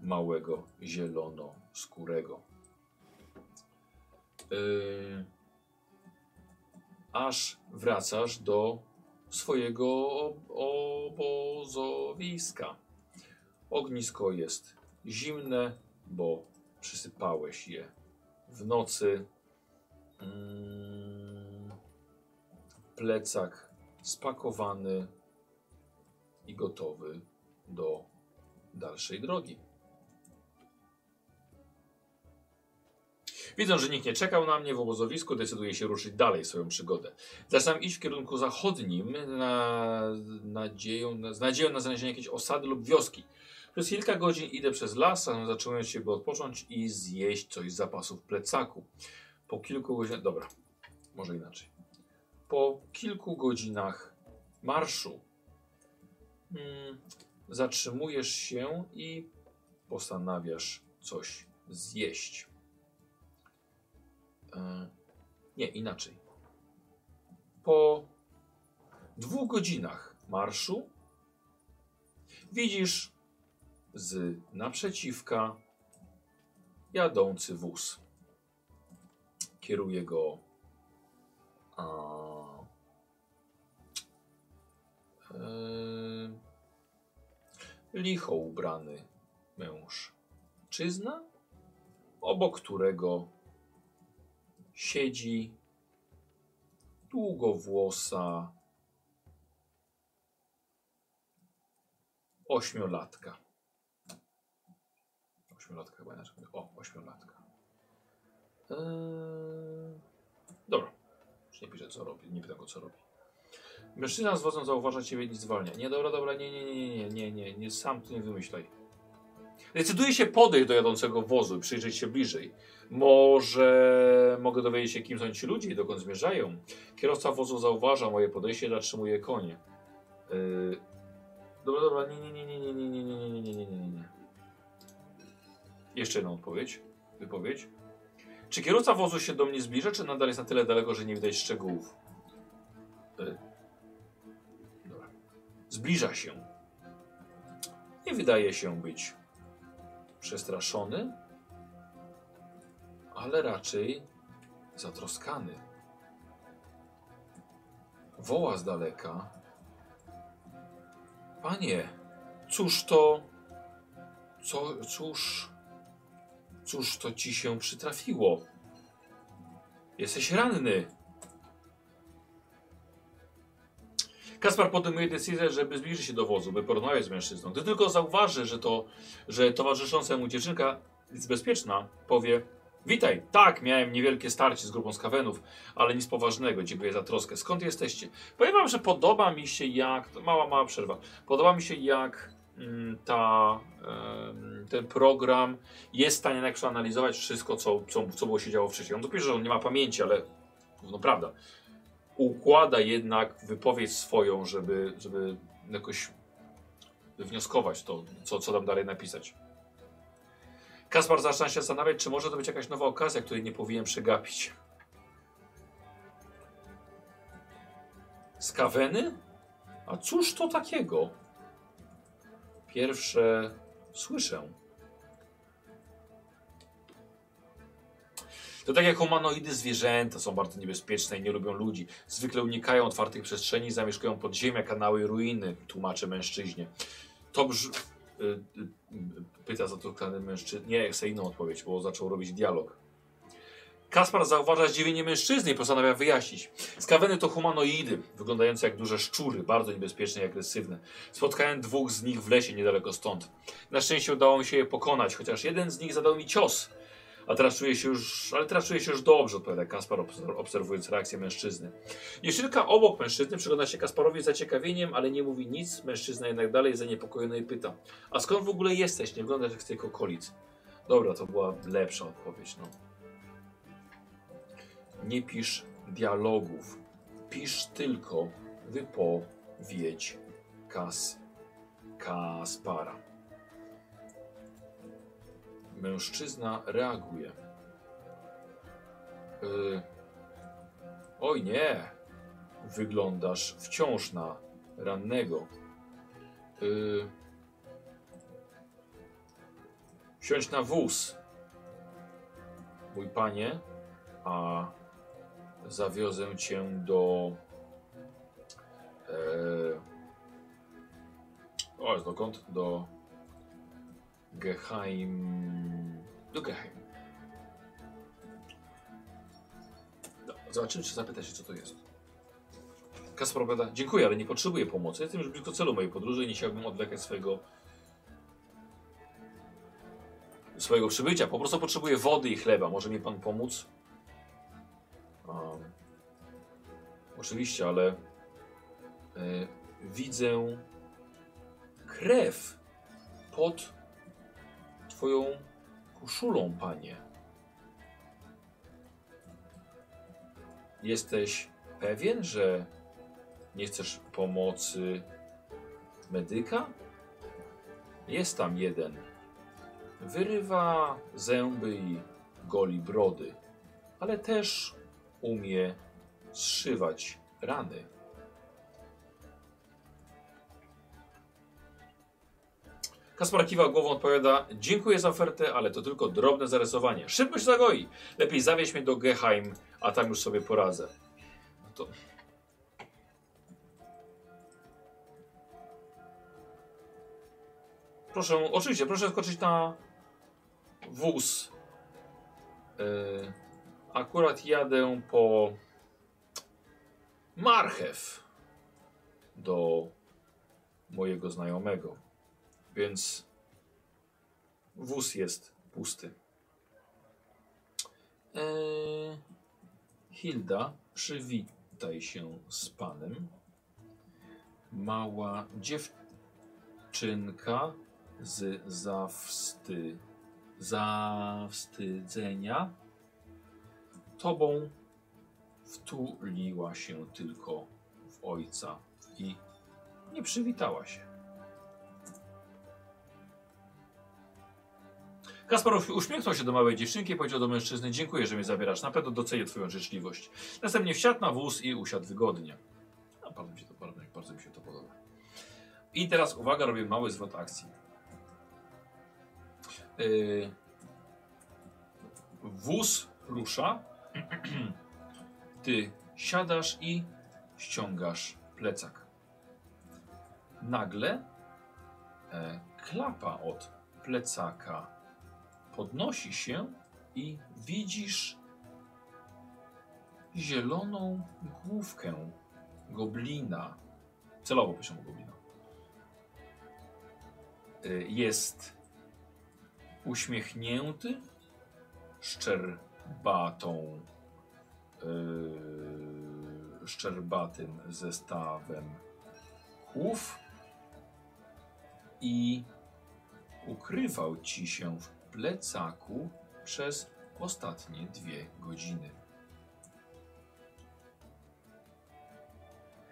małego zielonoskórego. Yy, aż wracasz do swojego ob- obozowiska. Ognisko jest zimne, bo przysypałeś je w nocy. Mm, plecak spakowany i gotowy do dalszej drogi. Widząc, że nikt nie czekał na mnie w obozowisku, decyduję się ruszyć dalej swoją przygodę. Zaczynam iść w kierunku zachodnim na, nadzieją, na, z nadzieją na znalezienie jakiejś osady lub wioski. Przez kilka godzin idę przez las, zatrzymując się, by odpocząć i zjeść coś z zapasów plecaku. Po kilku godzinach... Dobra, może inaczej. Po kilku godzinach marszu mm, zatrzymujesz się i postanawiasz coś zjeść. E, nie, inaczej. Po dwóch godzinach marszu widzisz z naprzeciwka jadący wóz. Kieruje go a, e, licho ubrany mężczyzna, obok którego siedzi długowłosa ośmiolatka. Ośmiolatka chyba inaczej. O, ośmiolatka. Eee, dobra. Już nie piszę co robi, nie pytam go co robi. Mężczyzna z wozem zauważa ciebie i zwalnia. Nie, dobra, dobra, nie, nie, nie, nie, nie, nie, nie, sam tu nie wymyślaj. Decyduje się podejść do jadącego wozu i przyjrzeć się bliżej. Może mogę dowiedzieć się, kim są ci ludzie i dokąd zmierzają. Kierowca wozu zauważa moje podejście i zatrzymuje konie. Yy... Dobra, dobra, nie, nie, nie, nie, nie, nie, nie, nie, nie, nie, nie, nie. Jeszcze jedna odpowiedź, wypowiedź. Czy kierowca wozu się do mnie zbliża, czy nadal jest na tyle daleko, że nie widać szczegółów? Yy. Dobra. Zbliża się. Nie wydaje się być przestraszony, ale raczej zatroskany. Woła z daleka. Panie, cóż to. Co, cóż. Cóż to ci się przytrafiło? Jesteś ranny. Kaspar podejmuje decyzję, żeby zbliżyć się do wozu, by porozmawiać z mężczyzną. Gdy tylko zauważy, że to, że towarzysząca mu dziewczynka jest bezpieczna, powie Witaj, tak, miałem niewielkie starcie z grupą skawenów, ale nic poważnego, dziękuję za troskę. Skąd jesteście? Powiem wam, że podoba mi się jak, mała, mała przerwa, podoba mi się jak ta, em, ten program jest w stanie jak przeanalizować wszystko, co, co, co było się działo wcześniej. On dopiero, że on nie ma pamięci, ale no prawda. Układa jednak wypowiedź swoją, żeby, żeby jakoś wnioskować to, co, co tam dalej napisać. Kaspar zaczyna się zastanawiać, czy może to być jakaś nowa okazja, której nie powinien przegapić. Skaweny? A cóż to takiego? Pierwsze słyszę. To tak jak humanoidy zwierzęta są bardzo niebezpieczne i nie lubią ludzi. Zwykle unikają otwartych przestrzeni, zamieszkują podziemia, kanały i ruiny, tłumaczy mężczyźnie. To brz... Y, y, y, pyta zatroskany mężczyzna. Nie, chcę inną odpowiedź, bo zaczął robić dialog. Kaspar zauważa zdziwienie mężczyzny i postanawia wyjaśnić. Skaweny to humanoidy, wyglądające jak duże szczury, bardzo niebezpieczne i agresywne. Spotkałem dwóch z nich w lesie niedaleko stąd. Na szczęście udało mi się je pokonać, chociaż jeden z nich zadał mi cios. A teraz czuję się już, ale teraz czuję się już dobrze, odpowiada Kaspar, obser- obserwując reakcję mężczyzny. Dziewczynka obok mężczyzny przygląda się Kasparowi z zaciekawieniem, ale nie mówi nic. Mężczyzna jednak dalej zaniepokojony i pyta. A skąd w ogóle jesteś? Nie wyglądasz jak z tych okolic. Dobra, to była lepsza odpowiedź, no. Nie pisz dialogów. Pisz tylko wypowiedź Kas Kaspara. Mężczyzna reaguje. Y, Oj nie, wyglądasz wciąż na rannego. Y, Wsiądź na wóz, mój panie, a zawiozę cię do. E, o, dokąd? Do Geheim. Do Geheim. No, zobaczymy, czy zapyta się, co to jest. Kasper opowiada, dziękuję, ale nie potrzebuję pomocy. Jestem już blisko celu mojej podróży i nie chciałbym odwlekać swojego swojego przybycia. Po prostu potrzebuję wody i chleba. Może mi pan pomóc? Um, oczywiście, ale e, widzę krew pod twoją koszulą, panie. Jesteś pewien, że nie chcesz pomocy medyka? Jest tam jeden. Wyrywa zęby i goli brody, ale też umie zszywać rany. Kaspar kiwa głową, odpowiada Dziękuję za ofertę, ale to tylko drobne zarysowanie. Szybko się zagoi. Lepiej zawieź mnie do Geheim, a tam już sobie poradzę. No to... Proszę, oczywiście, proszę skoczyć na wóz. Yy, akurat jadę po marchew do mojego znajomego, więc wóz jest pusty. Yy, Hilda, przywitaj się z panem. Mała dziewczynka z zawsty, zawstydzenia tobą wtuliła się tylko w ojca i nie przywitała się. Kaspar uśmiechnął się do małej dziewczynki i powiedział do mężczyzny: Dziękuję, że mnie zabierasz. Na pewno docenię Twoją życzliwość. Następnie wsiadł na wóz i usiadł wygodnie. Bardzo mi się to, bardzo, bardzo mi się to podoba. I teraz uwaga, robię mały zwrot akcji. Yy, wóz rusza. Ty siadasz i ściągasz plecak. Nagle e, klapa od plecaka podnosi się i widzisz zieloną główkę goblina. Celowo piszę goblina. Y, Jest uśmiechnięty, szczerbatą, yy, szczerbatym zestawem chów i ukrywał ci się w plecaku przez ostatnie dwie godziny.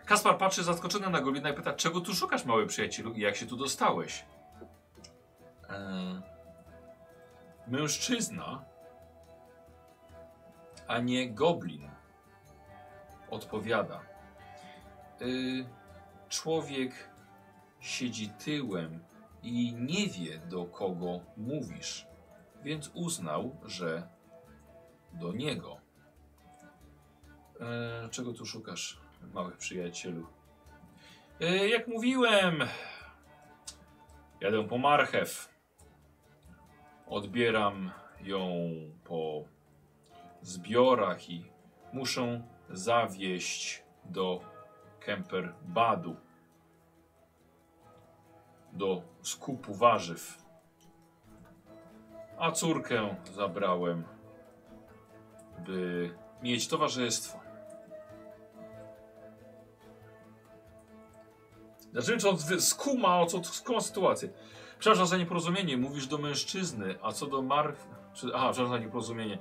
Kaspar patrzy zaskoczony na Goblina i pyta, czego tu szukasz, mały przyjacielu, i jak się tu dostałeś? Eee, mężczyzna, a nie goblin, odpowiada. Yy, człowiek siedzi tyłem i nie wie, do kogo mówisz, więc uznał, że do niego. E, czego tu szukasz, mały przyjacielu? E, jak mówiłem, jadę po marchew. Odbieram ją po zbiorach i muszę zawieźć do Kemper Badu do skupu warzyw. A córkę zabrałem, by mieć towarzystwo. Zaczynamy, czy on skuma, o co skuma sytuację. Przepraszam za nieporozumienie, mówisz do mężczyzny, a co do. Czy, aha, przepraszam za nieporozumienie.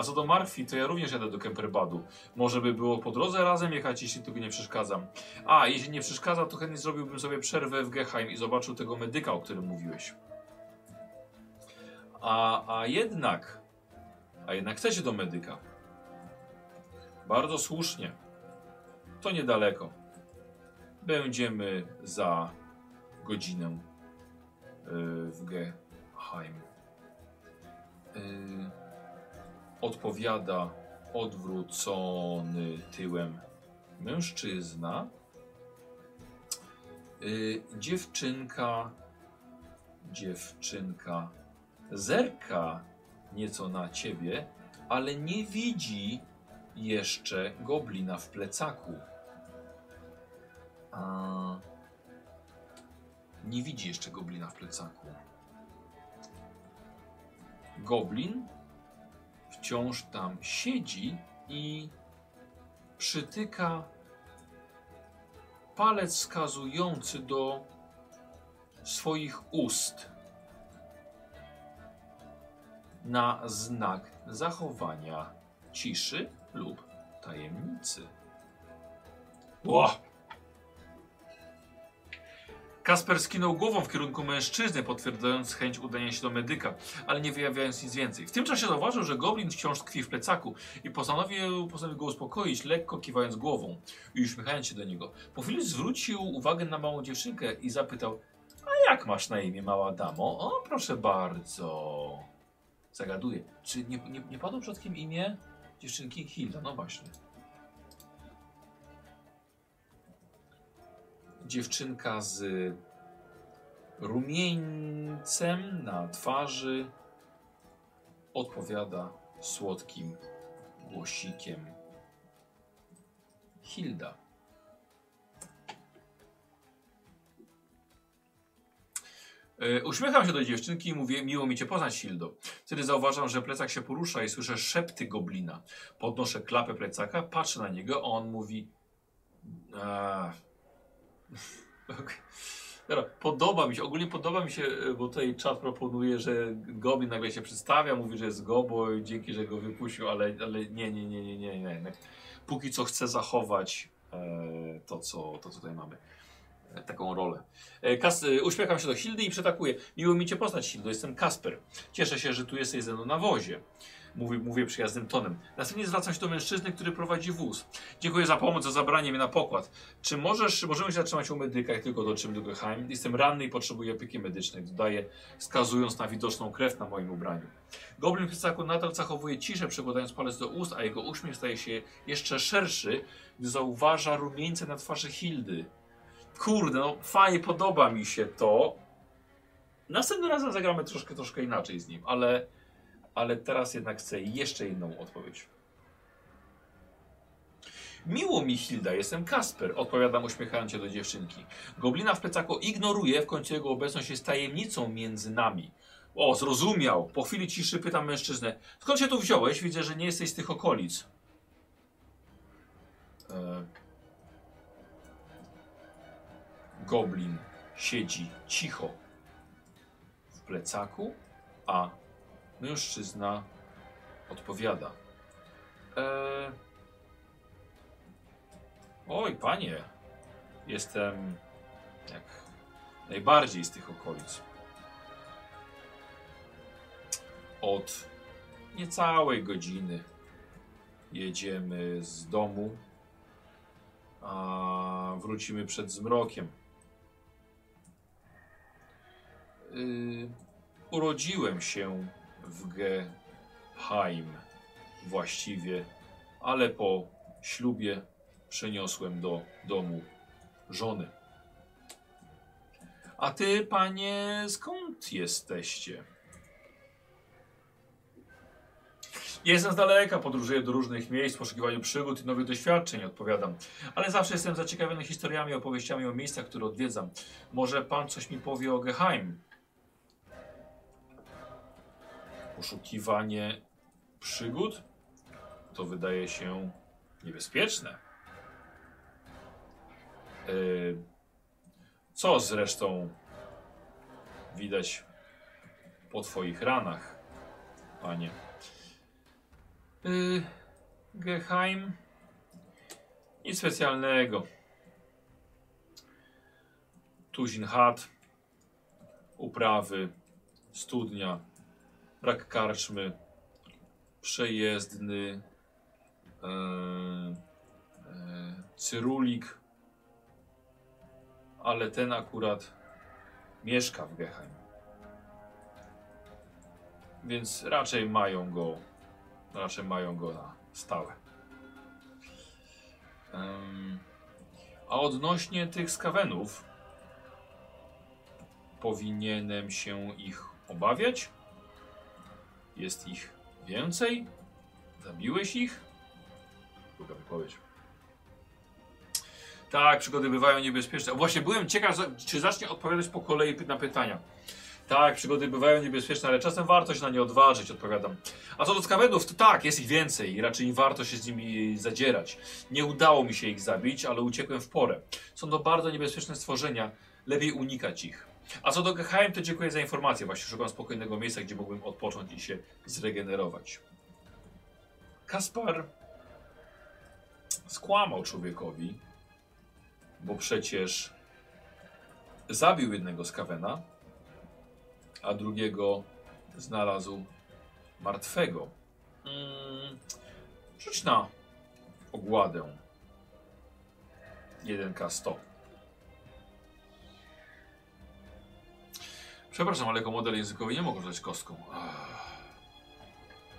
A co do Marfi, to ja również jadę do Kemperbadu. Może by było po drodze razem jechać, jeśli tylko nie przeszkadzam. A, jeśli nie przeszkadza, to chętnie zrobiłbym sobie przerwę w Geheim i zobaczył tego medyka, o którym mówiłeś. A, a jednak, a jednak chcecie do medyka. Bardzo słusznie. To niedaleko. Będziemy za godzinę yy, w Geheim. Yy, odpowiada odwrócony tyłem mężczyzna. Yy, dziewczynka, dziewczynka zerka nieco na ciebie, ale nie widzi jeszcze goblina w plecaku. A... Nie widzi jeszcze goblina w plecaku. Goblin wciąż tam siedzi i przytyka palec wskazujący do swoich ust na znak zachowania ciszy lub tajemnicy. Kasper skinął głową w kierunku mężczyzny, potwierdzając chęć udania się do medyka, ale nie wyjawiając nic więcej. W tym czasie zauważył, że goblin wciąż tkwi w plecaku i postanowił, postanowił go uspokoić, lekko kiwając głową i uśmiechając się do niego. Po chwili zwrócił uwagę na małą dziewczynkę i zapytał: A jak masz na imię, mała damo? O, proszę bardzo. Zagaduje. Czy nie, nie, nie padło przed kim imię dziewczynki Hilda? No właśnie. Dziewczynka z rumieńcem na twarzy odpowiada słodkim głosikiem. Hilda. E, Uśmiecham się do dziewczynki i mówię, miło mi cię poznać, Hildo. Wtedy zauważam, że plecak się porusza i słyszę szepty goblina. Podnoszę klapę plecaka, patrzę na niego, a on mówi... A... Okej. Dobra, podoba mi się, ogólnie podoba mi się, e, bo tutaj czat proponuje, że Goblin nagle się przedstawia, mówi, że jest Gobo i dzięki, że go wypuścił, ale, ale nie, nie, nie, nie, nie, nie. Póki co chcę zachować e, to, co, to, co tutaj mamy. E, taką rolę. E, Kas, uśmiecham się do Hildy i przetakuję. Miło mi cię poznać, Hildo, jestem Kasper. Cieszę się, że tu jesteś ze mną na wozie. Mówię, mówię przyjaznym tonem. Następnie zwracam się do mężczyzny, który prowadzi wóz. Dziękuję za pomoc, za zabranie mnie na pokład. Czy możesz, możemy się zatrzymać u medyka, jak tylko dotrzemy do Geheim? Jestem ranny i potrzebuję opieki medycznej, dodaję, wskazując na widoczną krew na moim ubraniu. Goblin w plecaku nadal zachowuje ciszę, przykładając palec do ust, a jego uśmiech staje się jeszcze szerszy, gdy zauważa rumieńce na twarzy Hildy. Kurde, no fajnie, podoba mi się to. Następnym razem zagramy troszkę, troszkę inaczej z nim, ale, ale teraz jednak chcę jeszcze inną odpowiedź. Miło mi, Hilda, jestem Kasper, odpowiadam uśmiechając się do dziewczynki. Goblina w plecaku ignoruje, w końcu jego obecność jest tajemnicą między nami. O, zrozumiał. Po chwili ciszy pytam mężczyznę, skąd się tu wziąłeś? Widzę, że nie jesteś z tych okolic. E... Goblin siedzi cicho plecaku, a mężczyzna odpowiada. Eee... Oj, panie, jestem jak najbardziej z tych okolic. Od niecałej godziny jedziemy z domu, a wrócimy przed zmrokiem. Yy, urodziłem się w Geheim właściwie, ale po ślubie przeniosłem do domu żony. A ty, panie, skąd jesteście? Jestem z daleka, podróżuję do różnych miejsc poszukiwaniu przygód i nowych doświadczeń, odpowiadam. Ale zawsze jestem zaciekawiony historiami, opowieściami o miejscach, które odwiedzam. Może pan coś mi powie o Geheim? Poszukiwanie przygód? To wydaje się niebezpieczne. Yy, co zresztą widać po twoich ranach, panie? Yy, Geheim? Nic specjalnego. Tuzin chat, uprawy, studnia, brak karczmy, przejezdny, e, e, cyrulik, ale ten akurat mieszka w Geheim. Więc raczej mają go, raczej mają go na stałe. Em, a odnośnie tych skawenów, powinienem się ich obawiać? Jest ich więcej? Zabiłeś ich? Druga wypowiedź. Tak, przygody bywają niebezpieczne. Właśnie byłem ciekaw, czy zacznie odpowiadać po kolei na pytania. Tak, przygody bywają niebezpieczne, ale czasem warto się na nie odważyć, odpowiadam. A co do skawedów, to tak, jest ich więcej i raczej warto się z nimi zadzierać. Nie udało mi się ich zabić, ale uciekłem w porę. Są to bardzo niebezpieczne stworzenia, lepiej unikać ich. A co do Geheim, to dziękuję za informację. Właśnie szukam spokojnego miejsca, gdzie mógłbym odpocząć i się zregenerować. Kaspar skłamał człowiekowi, bo przecież zabił jednego z Kawena, a drugiego znalazł martwego. Mm, rzuć na ogładę. 1K100. Przepraszam, ale jako model językowy nie mogę rzucać kostką.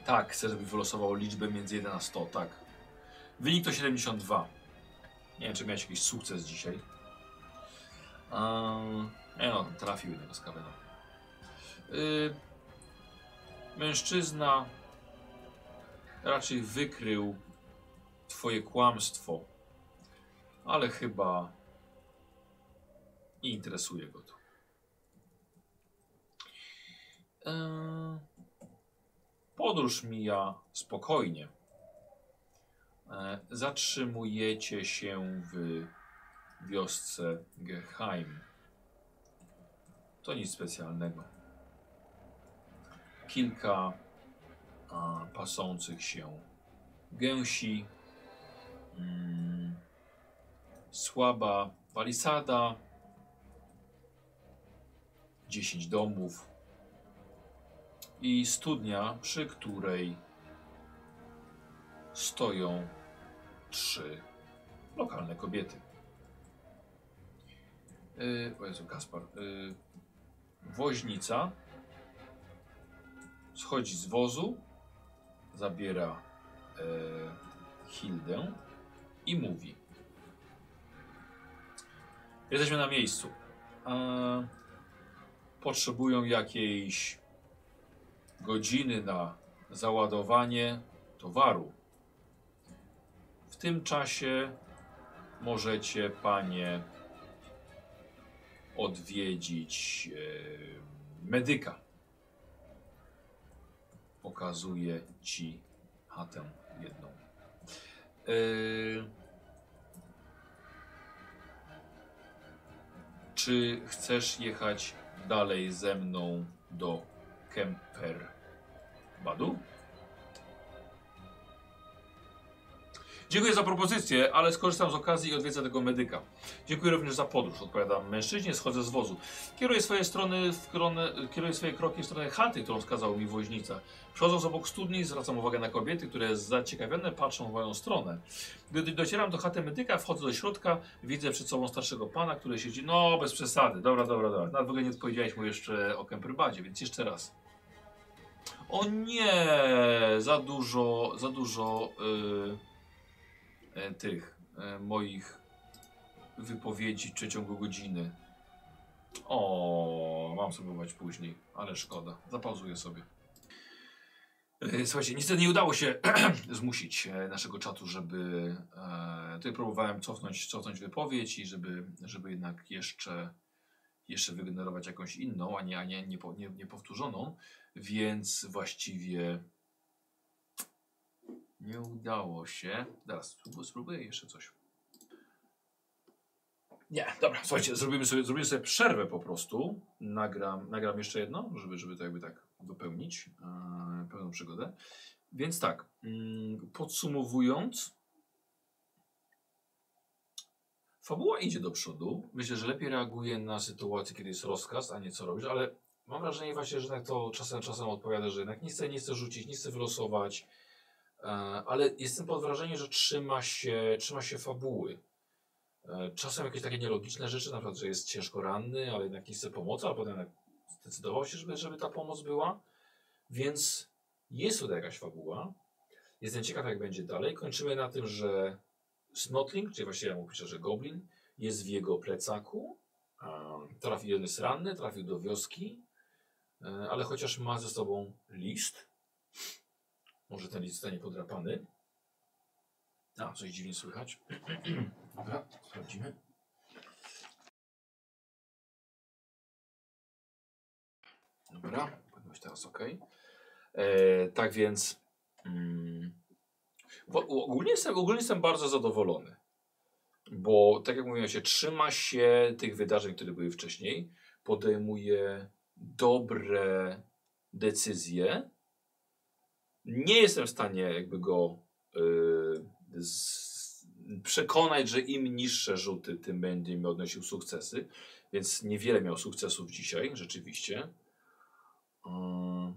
Tak, chcę, żeby wylosował liczbę między 1 a 100, tak. Wynik to 72. Nie wiem, czy miałeś jakiś sukces dzisiaj. Um, nie no, trafił jednego z Kawena. Y, mężczyzna raczej wykrył twoje kłamstwo, ale chyba nie interesuje go to. Eee, Podróż mija spokojnie. E, Zatrzymujecie się w wiosce Geheim. To nic specjalnego. Kilka a, pasących się gęsi, mm, słaba palisada, 10 domów i studnia, przy której stoją trzy lokalne kobiety. Yy, o Jezu, Kaspar. Yy, woźnica schodzi z wozu, zabiera e, Hildę i mówi. Jesteśmy na miejscu. Potrzebują jakiejś godziny na załadowanie towaru. W tym czasie możecie panie odwiedzić e, medyka. Pokazuję ci chatę jedną. E, czy chcesz jechać dalej ze mną do Kemper Badu. Dziękuję za propozycję, ale skorzystam z okazji i odwiedzę tego medyka. Dziękuję również za podróż. Odpowiadam mężczyźnie, schodzę z wozu. Kieruję swoje strony w stronę, kieruję swoje kroki w stronę chaty, którą wskazał mi woźnica. Przechodząc obok studni, zwracam uwagę na kobiety, które zaciekawione patrzą w moją stronę. Gdy docieram do chaty medyka, wchodzę do środka, widzę przed sobą starszego pana, który siedzi. No, bez przesady. Dobra, dobra, dobra. Nawet w ogóle nie odpowiedziałeś mu jeszcze o Kemperbadzie, więc jeszcze raz. O nie, za dużo, za dużo. Yy tych e, moich wypowiedzi w przeciągu godziny. O, mam spróbować później, ale szkoda. Zapauzuję sobie. E, Słuchajcie, niestety nie udało się zmusić e, naszego czatu, żeby. E, tutaj próbowałem cofnąć, cofnąć wypowiedź i żeby, żeby jednak jeszcze, jeszcze wygenerować jakąś inną, a nie, a nie, nie, nie, nie powtórzoną. Więc właściwie nie udało się. Teraz spróbuję, jeszcze coś. Nie, dobra, słuchajcie, zrobimy sobie, zrobimy sobie przerwę po prostu. Nagram, nagram jeszcze jedno, żeby, żeby to jakby tak dopełnić e, pełną przygodę. Więc tak, mm, podsumowując, fabuła idzie do przodu. Myślę, że lepiej reaguje na sytuację, kiedy jest rozkaz, a nie co robisz, ale mam wrażenie właśnie, że jednak to czasem, czasem odpowiada, że jednak nie chce, nie chce rzucić, nie chce wylosować. E, ale jestem pod wrażeniem, że trzyma się, trzyma się fabuły. E, Czasem jakieś takie nielogiczne rzeczy, na przykład, że jest ciężko ranny, ale jednak nie chce pomocy, ale potem zdecydował się, żeby, żeby ta pomoc była. Więc jest tutaj jakaś fabuła. Jestem ciekaw, jak będzie dalej. Kończymy na tym, że Snotling, czyli właściwie ja mu piszę, że Goblin, jest w jego plecaku. Um, trafił, on jest ranny, trafił do wioski, e, ale chociaż ma ze sobą list, może ten list zostanie podrapany. A, coś dziwnie słychać. Dobra, sprawdzimy. Dobra, powinno teraz ok. E, tak więc. Mm, ogólnie, jestem, ogólnie jestem bardzo zadowolony. Bo tak jak mówiłem, się trzyma się tych wydarzeń, które były wcześniej. Podejmuje dobre decyzje. Nie jestem w stanie jakby go y, z, przekonać, że im niższe rzuty, tym będzie mi odnosił sukcesy. Więc niewiele miał sukcesów dzisiaj, rzeczywiście. Ym,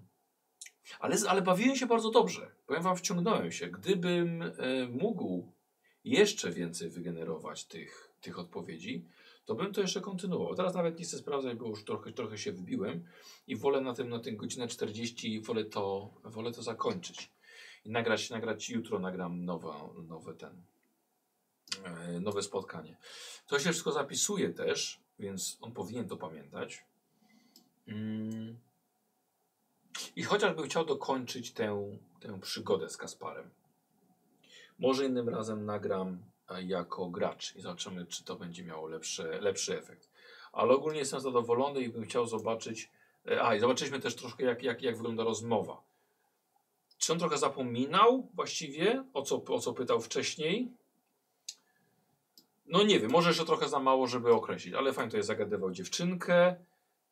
ale, ale bawiłem się bardzo dobrze. Powiem wam, wciągnąłem się. Gdybym e, mógł jeszcze więcej wygenerować tych, tych odpowiedzi, to bym to jeszcze kontynuował. Teraz nawet nie chcę sprawdzać, bo już trochę, trochę się wbiłem i wolę na tym, na tym godzinę 40 wolę to, wolę to zakończyć. I nagrać, nagrać jutro nagram nowe, nowe ten, e, nowe spotkanie. To się wszystko zapisuje też, więc on powinien to pamiętać. Mm. I chociażbym chciał dokończyć tę, tę przygodę z Kasparem. Może innym razem nagram jako gracz i zobaczymy, czy to będzie miało lepszy, lepszy efekt. Ale ogólnie jestem zadowolony i bym chciał zobaczyć. e, A, i zobaczyliśmy też troszkę, jak, jak, jak wygląda rozmowa. Czy on trochę zapominał właściwie, o co, o co pytał wcześniej? No nie wiem, może jeszcze trochę za mało, żeby określić, ale fajnie to jest zagadywał dziewczynkę.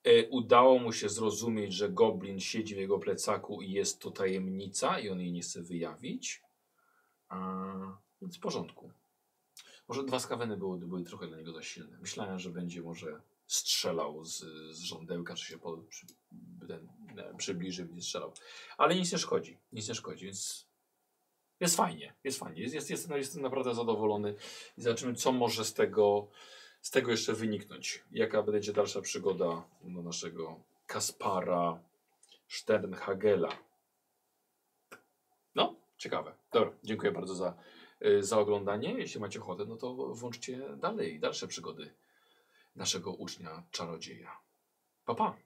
E, udało mu się zrozumieć, że goblin siedzi w jego plecaku i jest to tajemnica i on jej nie chce wyjawić. A, więc w porządku. Może dwa skaweny były, były trochę dla niego za silne. Myślałem, że będzie może strzelał z, z żądełka, czy się po, przy, ten, nie, przybliżył i strzelał. Ale nic nie szkodzi. Nic nie szkodzi, więc jest fajnie. Jest fajnie. Jest, jest, jestem, jestem naprawdę zadowolony i zobaczymy, co może z tego, z tego jeszcze wyniknąć. Jaka będzie dalsza przygoda do naszego Kaspara Sternhagela. No, ciekawe. Dobra, dziękuję bardzo za, za oglądanie. Jeśli macie ochotę, no to włączcie dalej, dalsze przygody naszego ucznia czarodzieja. Pa, pa.